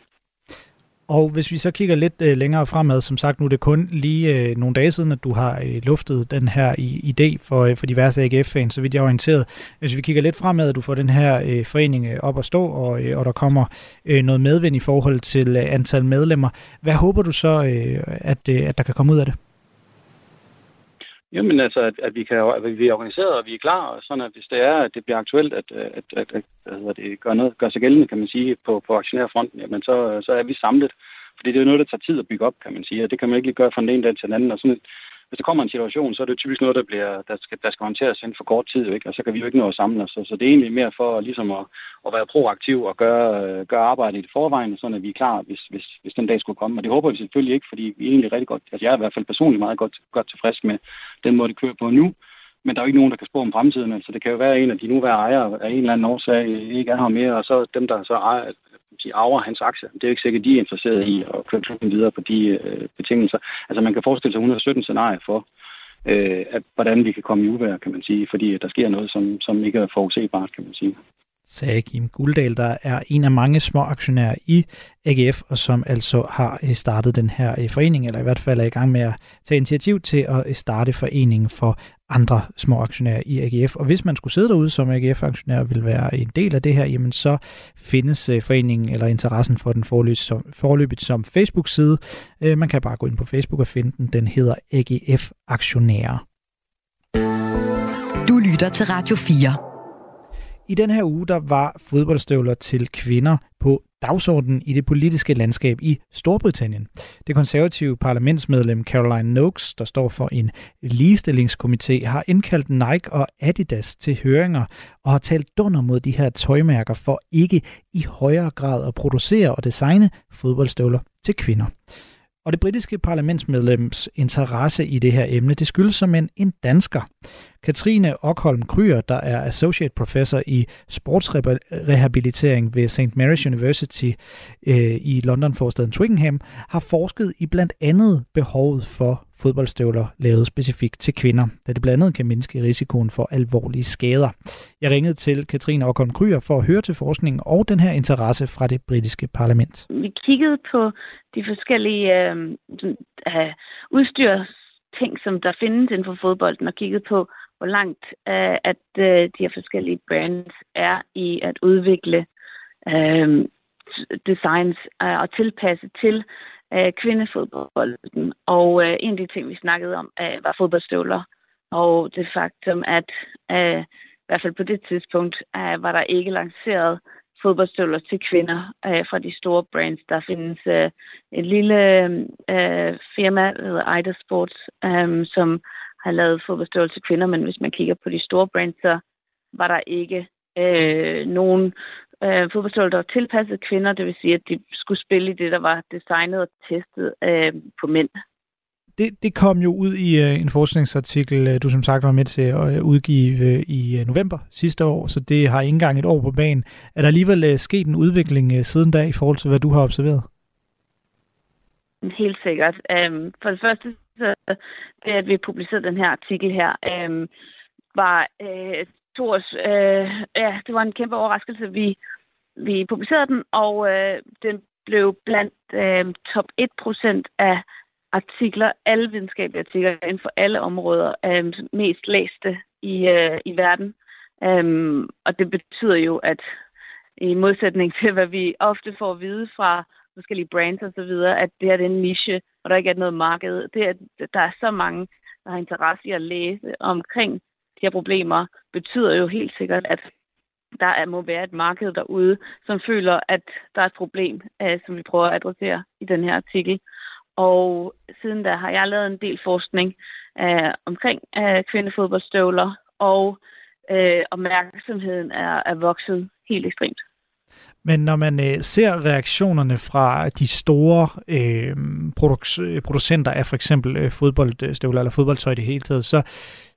Og hvis vi så kigger lidt øh, længere fremad, som sagt, nu er det kun lige øh, nogle dage siden, at du har øh, luftet den her i, idé for, øh, for diverse AGF-fans, så vidt jeg er orienteret. Hvis vi kigger lidt fremad, at du får den her øh, forening øh, op at stå, og, øh, og der kommer øh, noget medvind i forhold til øh, antal medlemmer, hvad håber du så, øh, at, øh, at der kan komme ud af det? Jamen altså, at, at, vi, kan, at vi er organiseret, og vi er klar, og sådan at hvis det er, at det bliver aktuelt, at, at, at, at, at det gør, noget, gør sig gældende, kan man sige, på, på aktionærfronten, jamen så, så er vi samlet. Fordi det er jo noget, der tager tid at bygge op, kan man sige, og det kan man ikke lige gøre fra den ene dag til den anden. Og sådan, hvis der kommer en situation, så er det typisk noget, der, bliver, der, skal, der skal håndteres inden for kort tid, ikke? og så kan vi jo ikke nå at samle os. Så, så det er egentlig mere for ligesom at, at være proaktiv og gøre, øh, gøre arbejdet i det forvejen, sådan at vi er klar, hvis, hvis, hvis den dag skulle komme. Og det håber vi selvfølgelig ikke, fordi vi er egentlig rigtig godt, altså jeg er i hvert fald personligt meget godt, godt tilfreds med den måde, det kører på nu. Men der er jo ikke nogen, der kan spå om fremtiden. Så det kan jo være, at en af de nuværende ejere af en eller anden årsag ikke er her mere, og så dem, der så ejer, de arver hans aktier. Det er jo ikke sikkert, de er interesseret i at køre klubben videre på de øh, betingelser. Altså man kan forestille sig 117 scenarier for, øh, at, hvordan vi kan komme i uvær, kan man sige, fordi der sker noget, som, som ikke er forudsebart, kan man sige sagde Kim Guldal, der er en af mange små aktionærer i AGF, og som altså har øh, startet den her øh, forening, eller i hvert fald er i gang med at tage initiativ til at øh, starte foreningen for andre små aktionærer i AGF. Og hvis man skulle sidde derude som AGF-aktionær og vil være en del af det her, jamen så findes øh, foreningen eller interessen for den forløbet som Facebook-side. Man kan bare gå ind på Facebook og finde den. Den hedder AGF Aktionærer. Du lytter til Radio 4. I den her uge, der var fodboldstøvler til kvinder på dagsordenen i det politiske landskab i Storbritannien. Det konservative parlamentsmedlem Caroline Noakes, der står for en ligestillingskomité, har indkaldt Nike og Adidas til høringer og har talt dunder mod de her tøjmærker for ikke i højere grad at producere og designe fodboldstøvler til kvinder. Og det britiske parlamentsmedlems interesse i det her emne, det skyldes som en, en dansker. Katrine Okholm Kryer, der er associate professor i sportsrehabilitering ved St. Mary's University øh, i London-forstaden Twickenham, har forsket i blandt andet behovet for fodboldstøvler lavet specifikt til kvinder, da det blandt andet kan mindske risikoen for alvorlige skader. Jeg ringede til Katrine Okholm Kryer for at høre til forskningen og den her interesse fra det britiske parlament. Vi kiggede på de forskellige øh, øh, udstyrsting, som der findes inden for fodbolden, og kiggede på, hvor langt øh, at øh, de her forskellige brands er i at udvikle øh, designs øh, og tilpasse til øh, kvindefodbolden. Og øh, en af de ting, vi snakkede om, øh, var fodboldstøvler. Og det faktum, at øh, i hvert fald på det tidspunkt, øh, var der ikke lanceret fodboldstøvler til kvinder øh, fra de store brands. Der findes øh, et lille øh, firma, der hedder Ida Sports, øh, som har lavet fodboldstøvler til kvinder, men hvis man kigger på de store brands, så var der ikke øh, nogen øh, fodboldstøvler, der var tilpasset kvinder. Det vil sige, at de skulle spille i det, der var designet og testet øh, på mænd. Det, det kom jo ud i uh, en forskningsartikel, uh, du som sagt var med til at uh, udgive uh, i uh, november sidste år, så det har ikke engang et år på banen. Er der alligevel uh, sket en udvikling uh, siden da i forhold til, hvad du har observeret? Helt sikkert. Um, for det første, så det at vi publicerede den her artikel her, um, var uh, to års, øh, ja, det var en kæmpe overraskelse. Vi, vi publicerede den, og øh, den blev blandt øh, top 1% af artikler, alle videnskabelige artikler inden for alle områder, øh, mest læste i, øh, i verden. Um, og det betyder jo, at i modsætning til, hvad vi ofte får at vide fra forskellige brands og så videre, at det her det er en niche, og der ikke er noget marked. Det er, der er så mange, der har interesse i at læse omkring de her problemer, betyder jo helt sikkert, at der er, må være et marked derude, som føler, at der er et problem, øh, som vi prøver at adressere i den her artikel. Og siden da har jeg lavet en del forskning øh, omkring øh, kvindefodboldstøvler, og øh, opmærksomheden er, er vokset helt ekstremt. Men når man øh, ser reaktionerne fra de store øh, produk- producenter af for eksempel øh, fodboldstøvler eller fodboldtøj i det hele taget, så,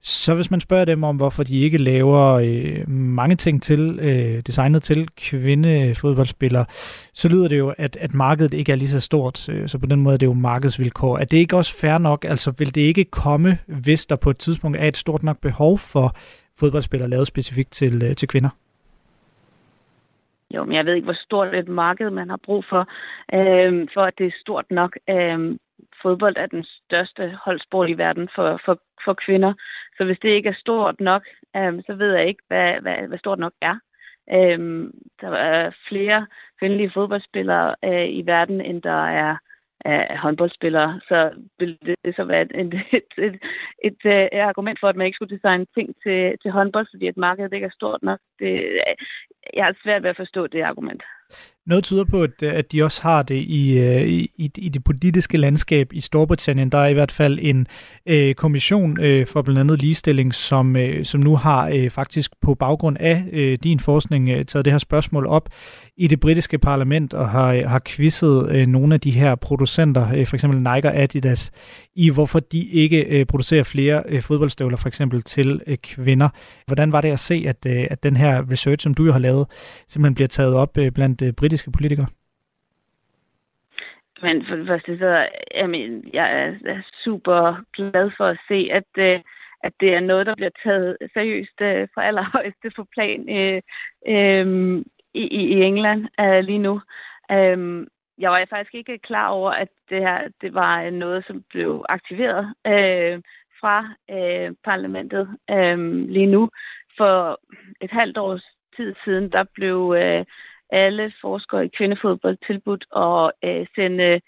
så hvis man spørger dem om, hvorfor de ikke laver øh, mange ting til øh, designet til kvindefodboldspillere, så lyder det jo, at, at markedet ikke er lige så stort. Øh, så på den måde er det jo markedsvilkår. Er det ikke også fair nok? Altså vil det ikke komme, hvis der på et tidspunkt er et stort nok behov for fodboldspillere lavet specifikt til, øh, til kvinder? Jo, men jeg ved ikke, hvor stort et marked man har brug for, øh, for at det er stort nok. Øh, fodbold er den største holdsport i verden for, for, for kvinder. Så hvis det ikke er stort nok, øh, så ved jeg ikke, hvad, hvad, hvad stort nok er. Øh, der er flere kvindelige fodboldspillere øh, i verden, end der er øh, håndboldspillere, så vil det så være et, et, et, et, et, et argument for, at man ikke skulle designe ting til, til håndbold, fordi at markedet ikke er stort nok. Det, jeg har svært ved at forstå det argument. Noget tyder på, at, øh, at de også har det øh, i, i, i det politiske landskab i Storbritannien. Der er i hvert fald en øh, kommission øh, for blandt andet ligestilling, som, øh, som nu har øh, faktisk på baggrund af øh, din forskning øh, taget det her spørgsmål op i det britiske parlament og har, øh, har quizzet øh, nogle af de her producenter, øh, for eksempel Nike og Adidas, i hvorfor de ikke øh, producerer flere øh, fodboldstøvler for eksempel til øh, kvinder. Hvordan var det at se, at, øh, at den her research, som du jo har lavet, simpelthen bliver taget op øh, blandt øh, britiske politikere? Men for det første, så jamen, jeg er super glad for at se, at, øh, at det er noget, der bliver taget seriøst øh, fra allerhøjeste for plan øh, øh, i, i England øh, lige nu. Øh, jeg var faktisk ikke klar over, at det her det var noget, som blev aktiveret øh, fra øh, parlamentet øh, lige nu. For et halvt års tid siden, der blev øh, alle forskere i kvindefodbold tilbudt at øh, sende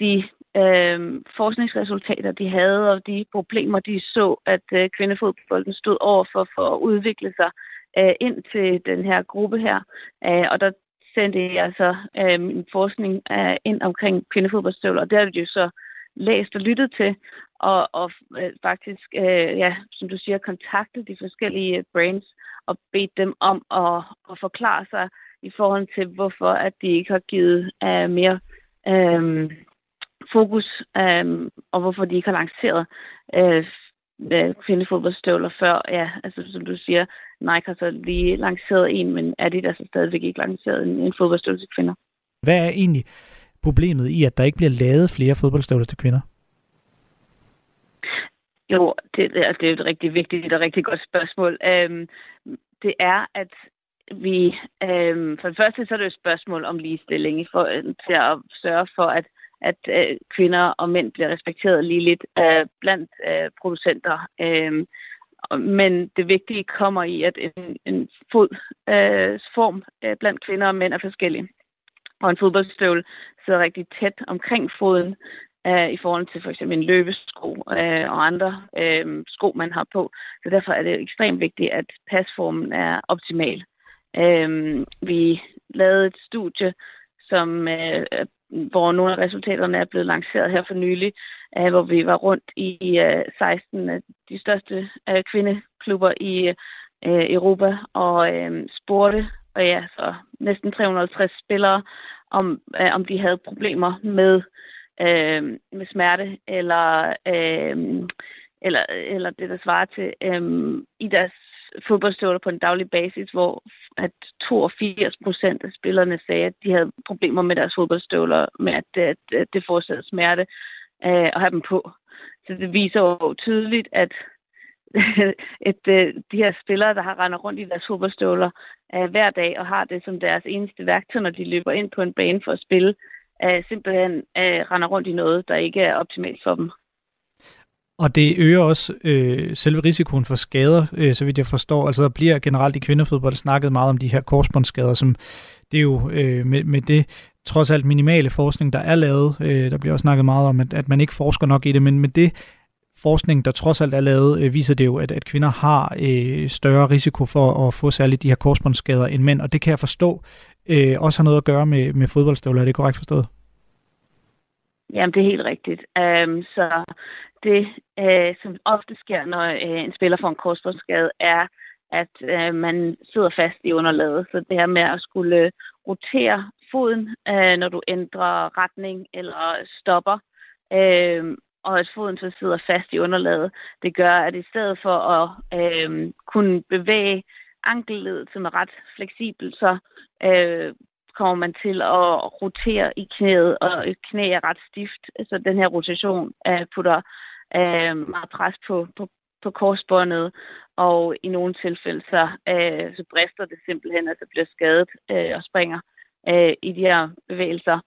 de øh, forskningsresultater, de havde, og de problemer, de så, at øh, kvindefodbolden stod over for, for at udvikle sig øh, ind til den her gruppe her. Øh, og der sendte jeg så øh, min forskning øh, ind omkring kvindefodboldstøvler, og det har de jo så læst og lyttet til, og, og øh, faktisk, øh, ja, som du siger, kontaktet de forskellige øh, brains og bedt dem om at, at forklare sig i forhold til, hvorfor at de ikke har givet øh, mere øh, fokus, øh, og hvorfor de ikke har lanceret øh, kvindefodboldstøvler før. Ja, altså som du siger, Nike har så lige lanceret en, men Adidas har stadigvæk ikke lanceret en, en fodboldstøvle til kvinder. Hvad er egentlig problemet i, at der ikke bliver lavet flere fodboldstøvler til kvinder? Jo, det, altså, det er et rigtig vigtigt og rigtig godt spørgsmål. Øhm, det er, at vi... Øhm, for det første så er det et spørgsmål om ligestilling for, til at sørge for, at at øh, kvinder og mænd bliver respekteret lige lidt øh, blandt øh, producenter. Øh, men det vigtige kommer i, at en, en fodform øh, form, øh, blandt kvinder og mænd er forskellig. Og en fodboldstøvle sidder rigtig tæt omkring foden øh, i forhold til for eksempel en løbesko øh, og andre øh, sko, man har på. Så derfor er det ekstremt vigtigt, at pasformen er optimal. Øh, vi lavede et studie, som øh, hvor nogle af resultaterne er blevet lanceret her for nylig, øh, hvor vi var rundt i øh, 16 af øh, de største øh, kvindeklubber i øh, Europa og øh, spurgte og ja, så næsten 350 spillere, om, øh, om de havde problemer med, øh, med smerte eller, øh, eller, eller det, der svarer til øh, i deres fodboldstøvler på en daglig basis, hvor at 82 procent af spillerne sagde, at de havde problemer med deres fodboldstøvler, med at, at, at det forårsagede smerte øh, at have dem på. Så det viser jo tydeligt, at at øh, de her spillere, der har rendet rundt i deres fodboldstøvler øh, hver dag og har det som deres eneste værktøj, når de løber ind på en bane for at spille, øh, simpelthen øh, render rundt i noget, der ikke er optimalt for dem. Og det øger også øh, selve risikoen for skader, øh, så vidt jeg forstår. Altså der bliver generelt i kvindefodbold snakket meget om de her korsbåndsskader, som det er jo øh, med, med det trods alt minimale forskning, der er lavet. Øh, der bliver også snakket meget om, at, at man ikke forsker nok i det, men med det forskning, der trods alt er lavet, øh, viser det jo, at, at kvinder har øh, større risiko for at få særligt de her korsbåndsskader end mænd, og det kan jeg forstå øh, også har noget at gøre med, med fodboldstøvler. Er det korrekt forstået? Jamen, det er helt rigtigt. Um, så det, øh, som ofte sker, når øh, en spiller får en korsbåndsskade, er, at øh, man sidder fast i underlaget. Så det her med at skulle øh, rotere foden, øh, når du ændrer retning eller stopper, øh, og at foden så sidder fast i underlaget, det gør, at i stedet for at øh, kunne bevæge ankelledet, som er ret fleksibelt, så øh, kommer man til at rotere i knæet, og knæ er ret stift. Så den her rotation uh, putter uh, meget pres på, på, på korsbåndet, og i nogle tilfælde så, uh, så brister det simpelthen, at altså bliver skadet uh, og springer uh, i de her bevægelser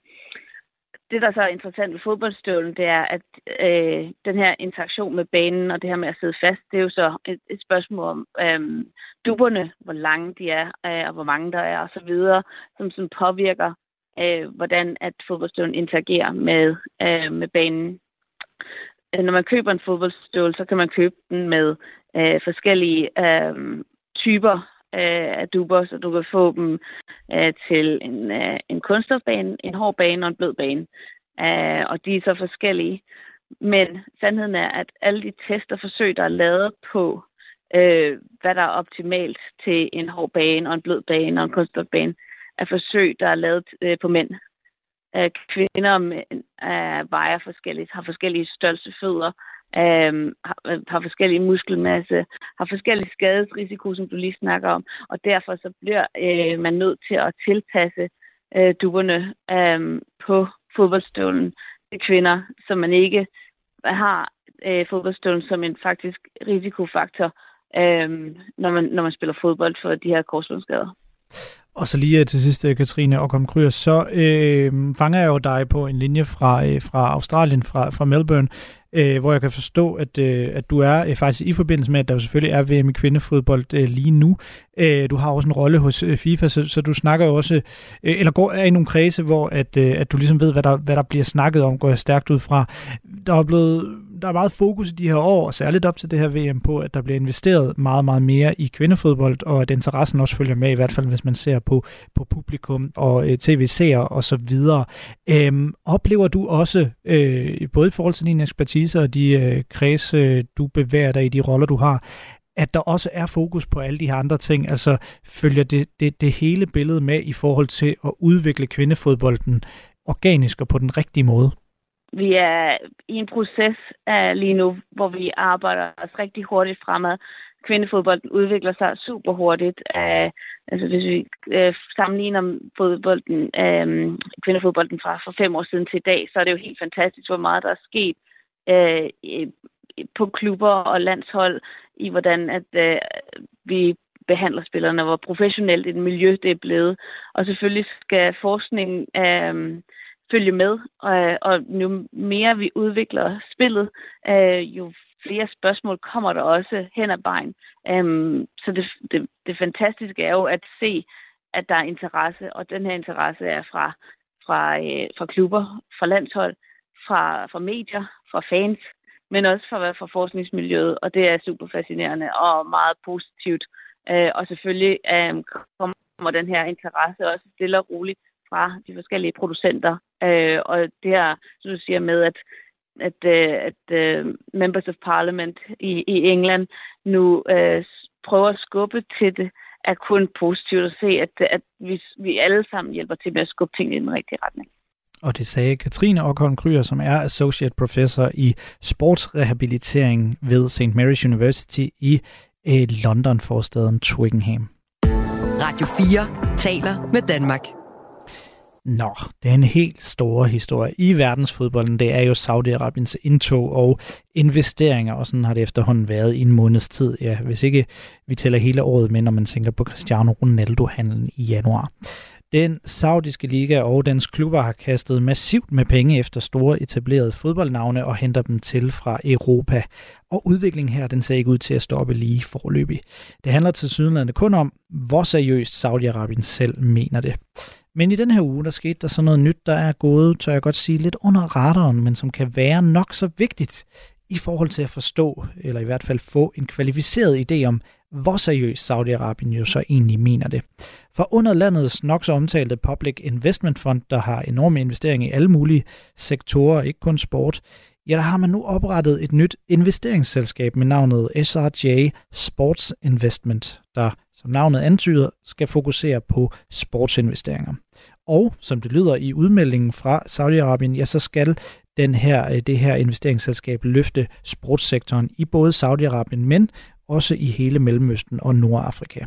det, der så er interessant ved fodboldstøvlen, det er, at øh, den her interaktion med banen og det her med at sidde fast, det er jo så et, et spørgsmål om øh, duberne, hvor lange de er, øh, og hvor mange der er osv., som, som påvirker, øh, hvordan at fodboldstøvlen interagerer med, øh, med banen. Øh, når man køber en fodboldstøvle, så kan man købe den med øh, forskellige øh, typer Øh, af duber, så du kan få dem øh, til en, øh, en kunststofbane, en hård bane og en blød bane. Øh, og de er så forskellige. Men sandheden er, at alle de tester og forsøg, der er lavet på, øh, hvad der er optimalt til en hård bane og en blød bane og en kunststofbane, er forsøg, der er lavet øh, på mænd. Øh, kvinder og mænd øh, vejer forskelligt, har forskellige størrelse fødder, Øhm, øh, har, har forskellige muskelmasse, har forskellige skadesrisiko, som du lige snakker om, og derfor så bliver øh, man nødt til at tilpasse øh, duerne øh, på fodboldstøvlen til kvinder, så man ikke har øh, fodboldstøvlen som en faktisk risikofaktor, øh, når, man, når man spiller fodbold for de her korsbåndsskader. Og så lige øh, til sidst, øh, Katrine og Kom Kryer, så øh, fanger jeg jo dig på en linje fra, øh, fra Australien, fra, fra Melbourne, øh, hvor jeg kan forstå, at, øh, at du er øh, faktisk i forbindelse med, at der jo selvfølgelig er VM i kvindefodbold øh, lige nu. Øh, du har også en rolle hos øh, FIFA, så, så du snakker jo også, øh, eller går er i nogle kredse, hvor at, øh, at du ligesom ved, hvad der, hvad der bliver snakket om, går jeg stærkt ud fra. Der er blevet der er meget fokus i de her år, og særligt op til det her VM, på, at der bliver investeret meget, meget mere i kvindefodbold, og at interessen også følger med, i hvert fald hvis man ser på, på publikum og øh, tv-seere og så videre. Øhm, oplever du også, øh, både i forhold til din ekspertise og de øh, kreds, øh, du bevæger dig i, de roller, du har, at der også er fokus på alle de her andre ting, altså følger det, det, det hele billede med i forhold til at udvikle kvindefodbolden organisk og på den rigtige måde? Vi er i en proces uh, lige nu, hvor vi arbejder os rigtig hurtigt fremad. Kvindefodbolden udvikler sig super hurtigt. Uh, øh, altså hvis vi uh, sammenligner fodbolden, uh, kvindefodbolden fra for fem år siden til i dag, så er det jo helt fantastisk, hvor meget der er sket uh, på klubber og landshold, i hvordan at uh, vi behandler spillerne, hvor professionelt et miljø det er blevet. Og selvfølgelig skal forskningen uh, følge med, og, og jo mere vi udvikler spillet, øh, jo flere spørgsmål kommer der også hen ad vejen. Øhm, så det, det, det fantastiske er jo at se, at der er interesse, og den her interesse er fra, fra, øh, fra klubber, fra landshold, fra, fra medier, fra fans, men også fra, fra forskningsmiljøet, og det er super fascinerende og meget positivt. Øh, og selvfølgelig øh, kommer den her interesse også stille og roligt fra de forskellige producenter. Øh, og det her, som du siger med, at at, uh, at uh, members of parliament i, i England nu uh, prøver at skubbe til det, er kun positivt at se, at, at vi, vi alle sammen hjælper til med at skubbe tingene i den rigtige retning. Og det sagde Katrine Okholm Kryer, som er Associate Professor i sportsrehabilitering ved St. Mary's University i London forstaden Twickenham. Radio 4 taler med Danmark. Nå, den helt store historie i verdensfodbolden, det er jo Saudi-Arabiens indtog og investeringer, og sådan har det efterhånden været i en måneds tid. Ja, hvis ikke vi tæller hele året med, når man tænker på Cristiano Ronaldo-handlen i januar. Den saudiske liga og dens klubber har kastet massivt med penge efter store etablerede fodboldnavne og henter dem til fra Europa. Og udviklingen her, den ser ikke ud til at stoppe lige forløbig. Det handler til sydenlandet kun om, hvor seriøst Saudi-Arabien selv mener det. Men i den her uge, der skete der så noget nyt, der er gået, tør jeg godt sige, lidt under radaren, men som kan være nok så vigtigt i forhold til at forstå, eller i hvert fald få en kvalificeret idé om, hvor seriøst Saudi-Arabien jo så egentlig mener det. For under landets nok så omtalte Public Investment Fund, der har enorme investeringer i alle mulige sektorer, ikke kun sport, ja, der har man nu oprettet et nyt investeringsselskab med navnet SRJ Sports Investment, der som navnet antyder, skal fokusere på sportsinvesteringer. Og som det lyder i udmeldingen fra Saudi-Arabien, ja, så skal den her, øh, det her investeringsselskab løfte sportssektoren i både Saudi-Arabien, men også i hele Mellemøsten og Nordafrika.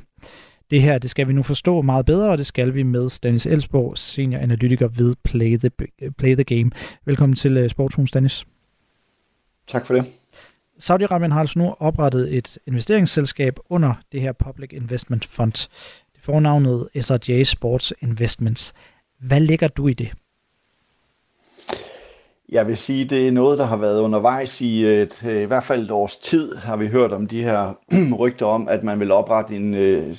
Det her, det skal vi nu forstå meget bedre, og det skal vi med Stanis Elsborg, senior analytiker ved Play the, øh, Play the Game. Velkommen til øh, Sportsrum, Sportshus, Stanis. Tak for det. Saudi-Arabien har altså nu oprettet et investeringsselskab under det her Public Investment Fund. Det får navnet SRJ Sports Investments. Hvad ligger du i det? Jeg vil sige, det er noget, der har været undervejs i et, øh, i hvert fald et års tid, har vi hørt om de her rygter om, at man vil oprette en, øh,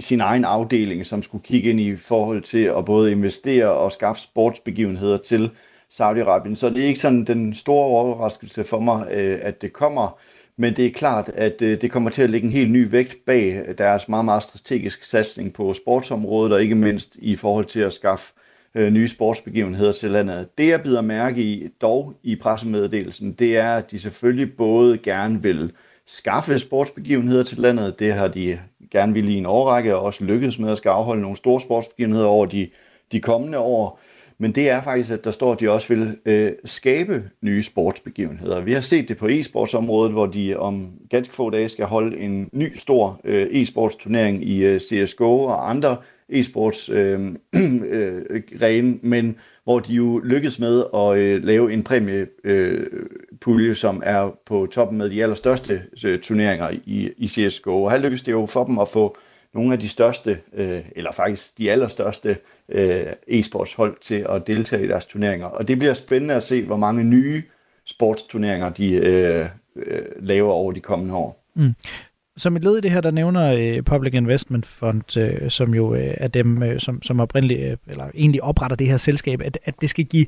sin egen afdeling, som skulle kigge ind i forhold til at både investere og skaffe sportsbegivenheder til Saudi-Arabien. Så det er ikke sådan den store overraskelse for mig, øh, at det kommer, men det er klart, at øh, det kommer til at lægge en helt ny vægt bag deres meget, meget strategiske satsning på sportsområdet, og ikke mindst i forhold til at skaffe øh, nye sportsbegivenheder til landet. Det, jeg bider mærke i, dog i pressemeddelelsen, det er, at de selvfølgelig både gerne vil skaffe sportsbegivenheder til landet. Det har de gerne vil i en årrække, og også lykkedes med at skal afholde nogle store sportsbegivenheder over de, de kommende år. Men det er faktisk, at der står, at de også vil øh, skabe nye sportsbegivenheder. Vi har set det på e-sportsområdet, hvor de om ganske få dage skal holde en ny stor øh, e-sportsturnering i øh, CSGO og andre e-sports øh, øh, ren, men hvor de jo lykkedes med at øh, lave en præmiepulje, øh, som er på toppen med de allerstørste øh, turneringer i, i CSGO. Og her lykkedes det jo for dem at få nogle af de største, øh, eller faktisk de allerstørste øh, e-sportshold til at deltage i deres turneringer. Og det bliver spændende at se, hvor mange nye sportsturneringer de øh, øh, laver over de kommende år. Mm. Som et led i det her, der nævner øh, Public Investment Fund, øh, som jo øh, er dem, øh, som, som oprindeligt, øh, eller egentlig opretter det her selskab, at, at det skal give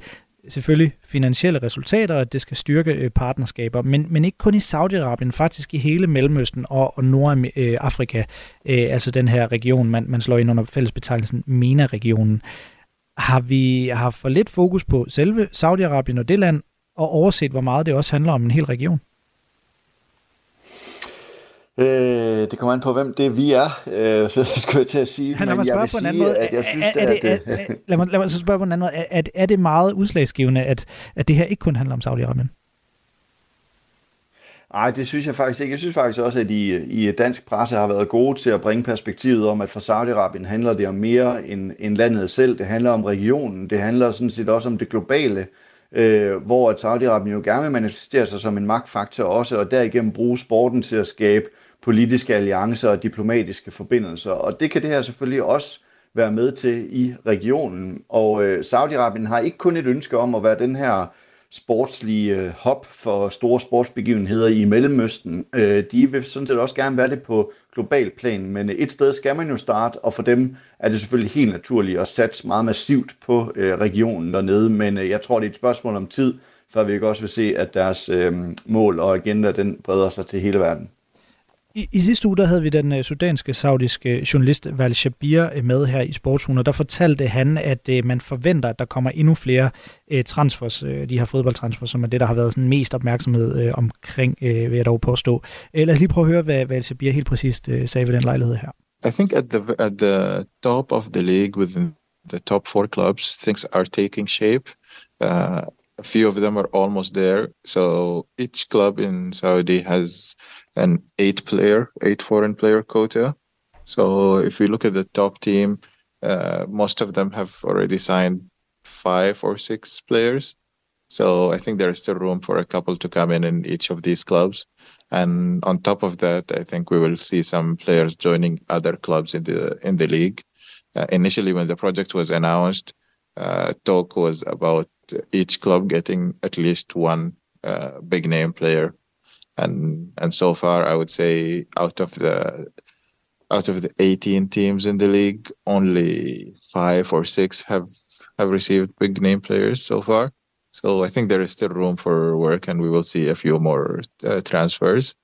selvfølgelig finansielle resultater, at det skal styrke øh, partnerskaber, men, men ikke kun i Saudi-Arabien, faktisk i hele Mellemøsten og, og Nordafrika, øh, øh, altså den her region, man, man slår ind under fællesbetegnelsen MENA-regionen. Har vi har for lidt fokus på selve Saudi-Arabien og det land, og overset, hvor meget det også handler om en hel region? Øh, det kommer an på, hvem det vi er, øh, så skulle jeg til at sige. Han, men jeg vil sige, måde. at jeg synes, er, er det, at... Er, er, lad, mig, lad mig så spørge på en anden måde. Er, det meget udslagsgivende, at, at det her ikke kun handler om Saudi-Arabien? Nej, det synes jeg faktisk ikke. Jeg synes faktisk også, at I, i dansk presse har været gode til at bringe perspektivet om, at for Saudi-Arabien handler det om mere end, end landet selv. Det handler om regionen. Det handler sådan set også om det globale, øh, hvor Saudi-Arabien jo gerne vil manifestere sig som en magtfaktor også, og derigennem bruge sporten til at skabe øh, politiske alliancer og diplomatiske forbindelser. Og det kan det her selvfølgelig også være med til i regionen. Og øh, Saudi-Arabien har ikke kun et ønske om at være den her sportslige øh, hop for store sportsbegivenheder i Mellemøsten. Øh, de vil sådan set også gerne være det på global plan, men et sted skal man jo starte, og for dem er det selvfølgelig helt naturligt at satse meget massivt på øh, regionen dernede, men øh, jeg tror, det er et spørgsmål om tid, før vi ikke også vil se, at deres øh, mål og agenda den breder sig til hele verden. I, I sidste uge der havde vi den uh, sudanske saudiske øh, journalist Val Shabir uh, med her i Sportshund, og der fortalte han, at uh, man forventer, at der kommer endnu flere uh, transfers, uh, de her fodboldtransfers, som er det, der har været sådan mest opmærksomhed uh, omkring, uh, vil jeg dog påstå. Uh, lad os lige prøve at høre, hvad Val Shabir helt præcist uh, sagde ved den lejlighed her. I think at the at the top of the league within the top four clubs, things are taking shape. Uh, a few of them are almost there. So each club in Saudi has an eight player, eight foreign player quota. So if we look at the top team, uh, most of them have already signed five or six players. So I think there is still room for a couple to come in in each of these clubs. And on top of that, I think we will see some players joining other clubs in the in the league. Uh, initially, when the project was announced, uh, talk was about each club getting at least one uh, big name player and and so far I would say out of the out of the 18 teams in the league, only five or six have have received big name players so far. So I think there is still room for work, and we will see a few more uh, transfers.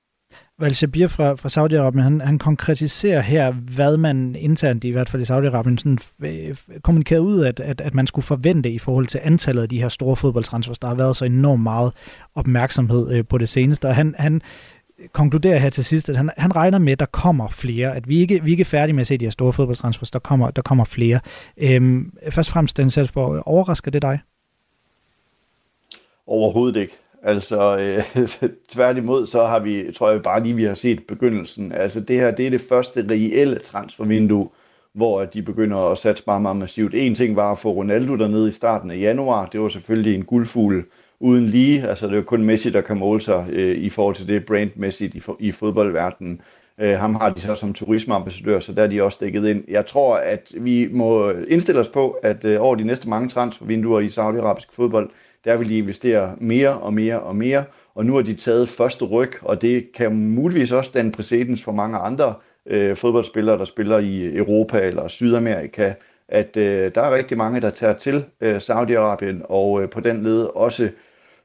Val Shabir fra, fra Saudi-Arabien, han, han konkretiserer her, hvad man internt, i hvert fald i Saudi-Arabien, sådan, øh, kommunikerede ud, at, at, at man skulle forvente i forhold til antallet af de her store fodboldtransfers. Der har været så enormt meget opmærksomhed øh, på det seneste, og han, han konkluderer her til sidst, at han, han regner med, at der kommer flere, at vi ikke, vi ikke er færdige med at se de her store fodboldtransfers, der kommer, der kommer flere. Øhm, først og fremmest, den Salzborg, overrasker det dig? Overhovedet ikke. Altså, øh, tværtimod, så har vi, tror jeg bare lige, vi har set begyndelsen. Altså, det her, det er det første reelle transfervindue, hvor de begynder at satse meget, meget massivt. En ting var at få Ronaldo dernede i starten af januar. Det var selvfølgelig en guldfugl uden lige. Altså, det er kun Messi, der kan måle sig øh, i forhold til det brandmæssigt i, i fodboldverdenen. Øh, ham har de så som turismeambassadør, så der er de også dækket ind. Jeg tror, at vi må indstille os på, at øh, over de næste mange transfervinduer i saudiarabisk fodbold, der vil de investere mere og mere og mere, og nu har de taget første ryg, og det kan muligvis også danne præcedens for mange andre øh, fodboldspillere, der spiller i Europa eller Sydamerika, at øh, der er rigtig mange, der tager til øh, Saudi-Arabien, og øh, på den led også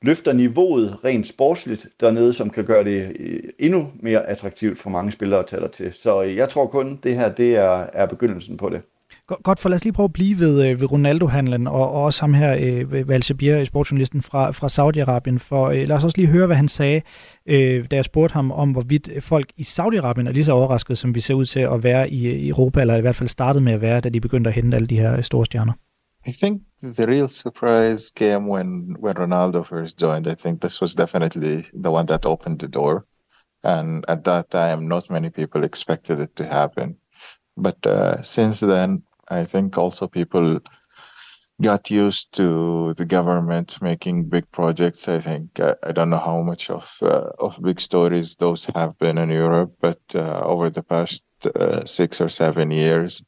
løfter niveauet rent sportsligt dernede, som kan gøre det øh, endnu mere attraktivt for mange spillere at tage der til. Så øh, jeg tror kun, det her det er, er begyndelsen på det. Godt, for lad os lige prøve at blive ved, øh, ved Ronaldo-handlen, og, og også ham her, øh, Val Shabir, øh, sportsjournalisten fra, fra Saudi-Arabien. For øh, lad os også lige høre, hvad han sagde, øh, da jeg spurgte ham om, hvorvidt folk i Saudi-Arabien er lige så overrasket, som vi ser ud til at være i, øh, i Europa, eller i hvert fald startede med at være, da de begyndte at hente alle de her øh, store stjerner. I think the real surprise came when when Ronaldo first joined. I think this was definitely the one that opened the door, and at that time, not many people expected it to happen. But uh, since then, I think also people got used to the government making big projects. I think uh, I don't know how much of uh, of big stories those have been in Europe, but uh, over the past uh, six or seven years,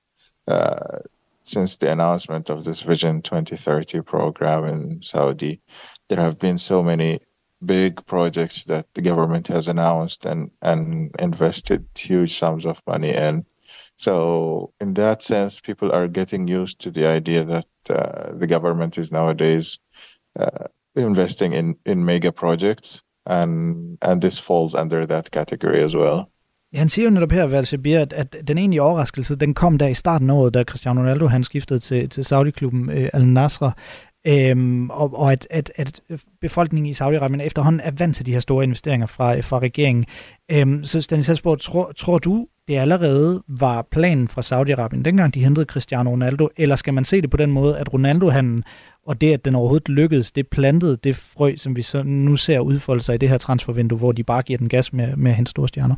uh, since the announcement of this Vision 2030 program in Saudi, there have been so many big projects that the government has announced and and invested huge sums of money in. So, in that sense, people are getting used to the idea that uh, the government is nowadays uh, investing in in mega projects, and and this falls under that category as well. Ja, han siger jo netop her, Valshabir, at, at den egentlige overraskelse, den kom der i starten af året, da Cristiano Ronaldo han skiftede til, til Saudi-klubben øh, Al Nasra. Øhm, og og at, at, at befolkningen i Saudi-Arabien efterhånden er vant til de her store investeringer fra, fra regeringen. Øhm, så Stanislavsborg, tror, tror du, det allerede var planen fra Saudi-Arabien, dengang de hentede Cristiano Ronaldo, eller skal man se det på den måde, at Ronaldo han og det, at den overhovedet lykkedes, det plantede det frø, som vi så nu ser udfolde sig i det her transfervindue, hvor de bare giver den gas med, med at hente store stjerner?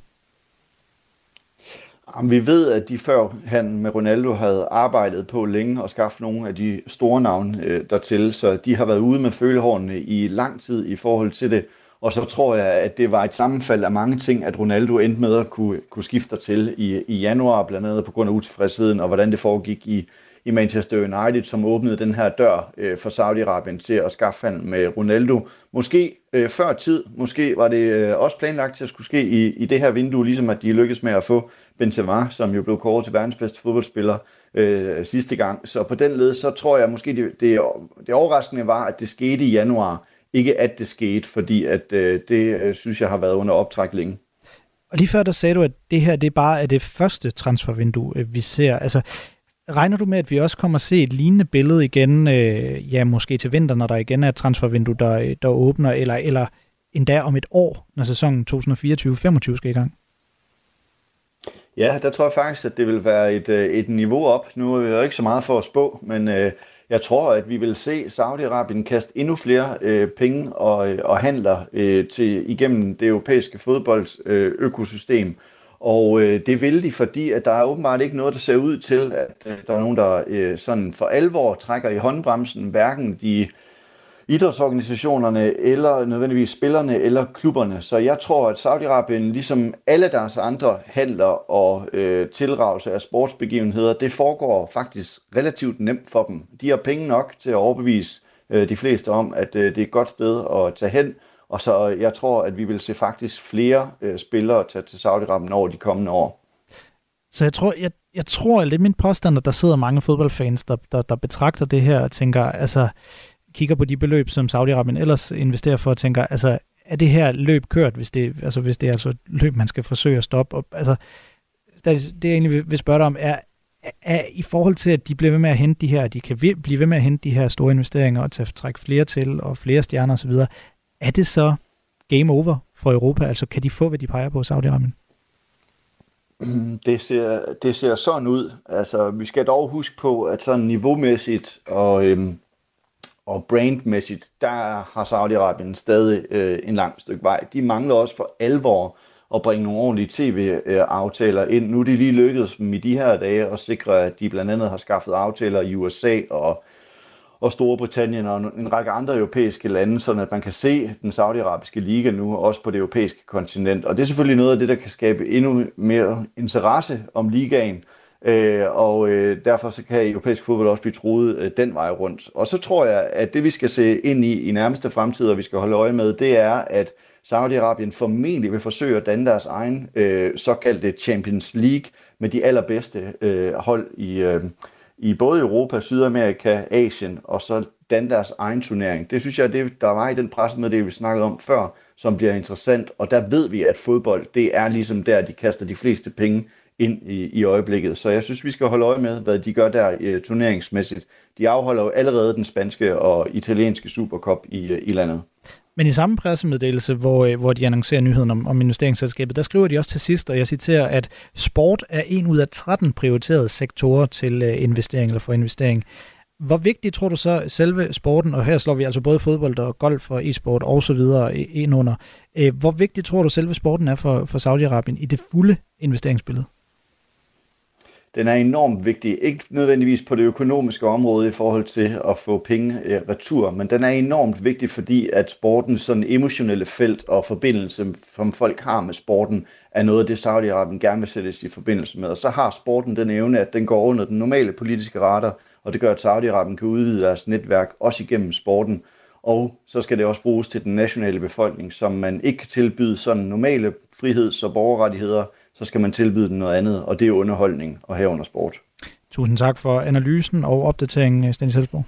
Jamen, vi ved, at de før han med Ronaldo havde arbejdet på længe og skaffe nogle af de store navne øh, dertil, så de har været ude med følehårene i lang tid i forhold til det. Og så tror jeg, at det var et sammenfald af mange ting, at Ronaldo endte med at kunne, kunne skifte til i, i januar, blandt andet på grund af utilfredsheden og hvordan det foregik i, i Manchester United, som åbnede den her dør øh, for Saudi-Arabien til at skaffe handel med Ronaldo. Måske øh, før tid, måske var det øh, også planlagt til at skulle ske i, i det her vindue, ligesom at de lykkedes med at få Benzema, som jo blev kåret til verdens bedste fodboldspiller øh, sidste gang. Så på den led, så tror jeg måske, det, det, det overraskende var, at det skete i januar, ikke at det skete, fordi at øh, det øh, synes jeg har været under optræk længe. Og lige før der sagde du, at det her det er bare er det første transfervindue, øh, vi ser. Altså, regner du med, at vi også kommer at se et lignende billede igen, øh, ja, måske til vinter, når der igen er et transfervindue, der, der åbner, eller, eller endda om et år, når sæsonen 2024-25 skal i gang? Ja, der tror jeg faktisk, at det vil være et, øh, et niveau op. Nu er vi jo ikke så meget for at spå, men øh, jeg tror, at vi vil se Saudi-Arabien kaste endnu flere øh, penge og, øh, og handler øh, til igennem det europæiske fodboldøkosystem. Øh, og øh, det vil de, fordi at der er åbenbart ikke noget, der ser ud til, at øh, der er nogen, der øh, sådan for alvor trækker i håndbremsen, hverken de idrætsorganisationerne, eller nødvendigvis spillerne, eller klubberne. Så jeg tror, at Saudi-Arabien, ligesom alle deres andre handler og øh, tilragelse af sportsbegivenheder, det foregår faktisk relativt nemt for dem. De har penge nok til at overbevise øh, de fleste om, at øh, det er et godt sted at tage hen, og så øh, jeg tror, at vi vil se faktisk flere øh, spillere tage til Saudi-Arabien over de kommende år. Så jeg tror, jeg, jeg tror, det er min påstand, at der sidder mange fodboldfans, der, der, der betragter det her og tænker, altså, kigger på de beløb, som Saudi-Arabien ellers investerer for, og tænker, altså, er det her løb kørt, hvis det, altså, hvis det er altså et løb, man skal forsøge at stoppe? Og, altså, det, det jeg egentlig vil spørge dig om, er, er i forhold til, at de bliver ved med at hente de her, de kan blive ved med at hente de her store investeringer og tage, trække flere til og flere stjerner osv., er det så game over for Europa? Altså kan de få, hvad de peger på Saudi-Arabien? Mm, det ser, det ser sådan ud. Altså, vi skal dog huske på, at sådan niveaumæssigt og, øhm, og brandmæssigt, der har Saudi-Arabien stadig øh, en lang stykke vej. De mangler også for alvor at bringe nogle ordentlige tv-aftaler ind. Nu er de lige lykkedes dem i de her dage at sikre, at de blandt andet har skaffet aftaler i USA og og Storbritannien og en række andre europæiske lande, sådan at man kan se den saudiarabiske liga nu, også på det europæiske kontinent. Og det er selvfølgelig noget af det, der kan skabe endnu mere interesse om ligaen, øh, Øh, og øh, derfor så kan europæisk fodbold også blive truet øh, den vej rundt. Og så tror jeg, at det vi skal se ind i i nærmeste fremtid, og vi skal holde øje med, det er, at Saudi-Arabien formentlig vil forsøge at danne deres egen øh, såkaldte Champions League med de allerbedste øh, hold i, øh, i både Europa, Sydamerika, Asien, og så danne deres egen turnering. Det synes jeg, det, der var i den pressemeddelelse, vi snakkede om før, som bliver interessant, og der ved vi, at fodbold, det er ligesom der, de kaster de fleste penge ind i, i øjeblikket. Så jeg synes, vi skal holde øje med, hvad de gør der øh, turneringsmæssigt. De afholder jo allerede den spanske og italienske Supercup i, øh, i landet. Men i samme pressemeddelelse, hvor, øh, hvor de annoncerer nyheden om, om investeringsselskabet, der skriver de også til sidst, og jeg citerer, at sport er en ud af 13 prioriterede sektorer til øh, investering eller for investering. Hvor vigtigt tror du så selve sporten, og her slår vi altså både fodbold og golf og e-sport og så videre øh, ind under, øh, hvor vigtigt tror du selve sporten er for, for Saudi-Arabien i det fulde investeringsbillede? Den er enormt vigtig. Ikke nødvendigvis på det økonomiske område i forhold til at få penge øh, retur, men den er enormt vigtig, fordi at sportens sådan emotionelle felt og forbindelse, som folk har med sporten, er noget af det, Saudi-Arabien gerne vil sættes i forbindelse med. Og så har sporten den evne, at den går under den normale politiske radar, og det gør, at Saudi-Arabien kan udvide deres netværk, også igennem sporten. Og så skal det også bruges til den nationale befolkning, som man ikke kan tilbyde sådan normale friheds- og borgerrettigheder, så skal man tilbyde dem noget andet, og det er underholdning og herunder sport. Tusind tak for analysen og opdateringen, Stanis Helsborg.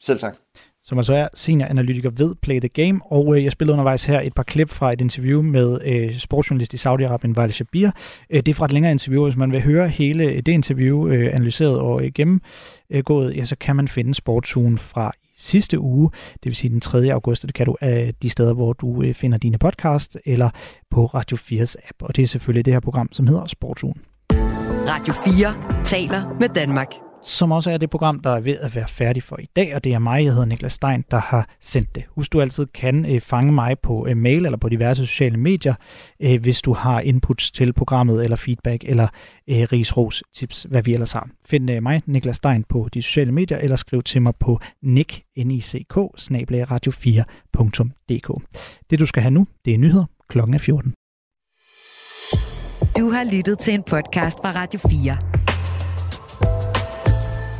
Selv tak. som altså er senioranalytiker ved Play the Game, og øh, jeg spillede undervejs her et par klip fra et interview med øh, sportsjournalist i Saudi-Arabien, Vale Shabir. Øh, det er fra et længere interview, hvis man vil høre hele det interview øh, analyseret og øh, gennemgået, ja, så kan man finde Sportsugen fra sidste uge, det vil sige den 3. august, det kan du af de steder, hvor du øh, finder dine podcast, eller på Radio 4's app, og det er selvfølgelig det her program, som hedder Sportsugen. Radio 4 taler med Danmark som også er det program, der er ved at være færdig for i dag, og det er mig, jeg hedder Niklas Stein, der har sendt det. Husk, du altid kan øh, fange mig på øh, mail eller på diverse sociale medier, øh, hvis du har inputs til programmet, eller feedback, eller øh, rigsros tips, hvad vi ellers har. Find øh, mig, Niklas Stein, på de sociale medier, eller skriv til mig på nick, nick radio4.dk. Det du skal have nu, det er nyheder klokken er 14. Du har lyttet til en podcast fra Radio 4.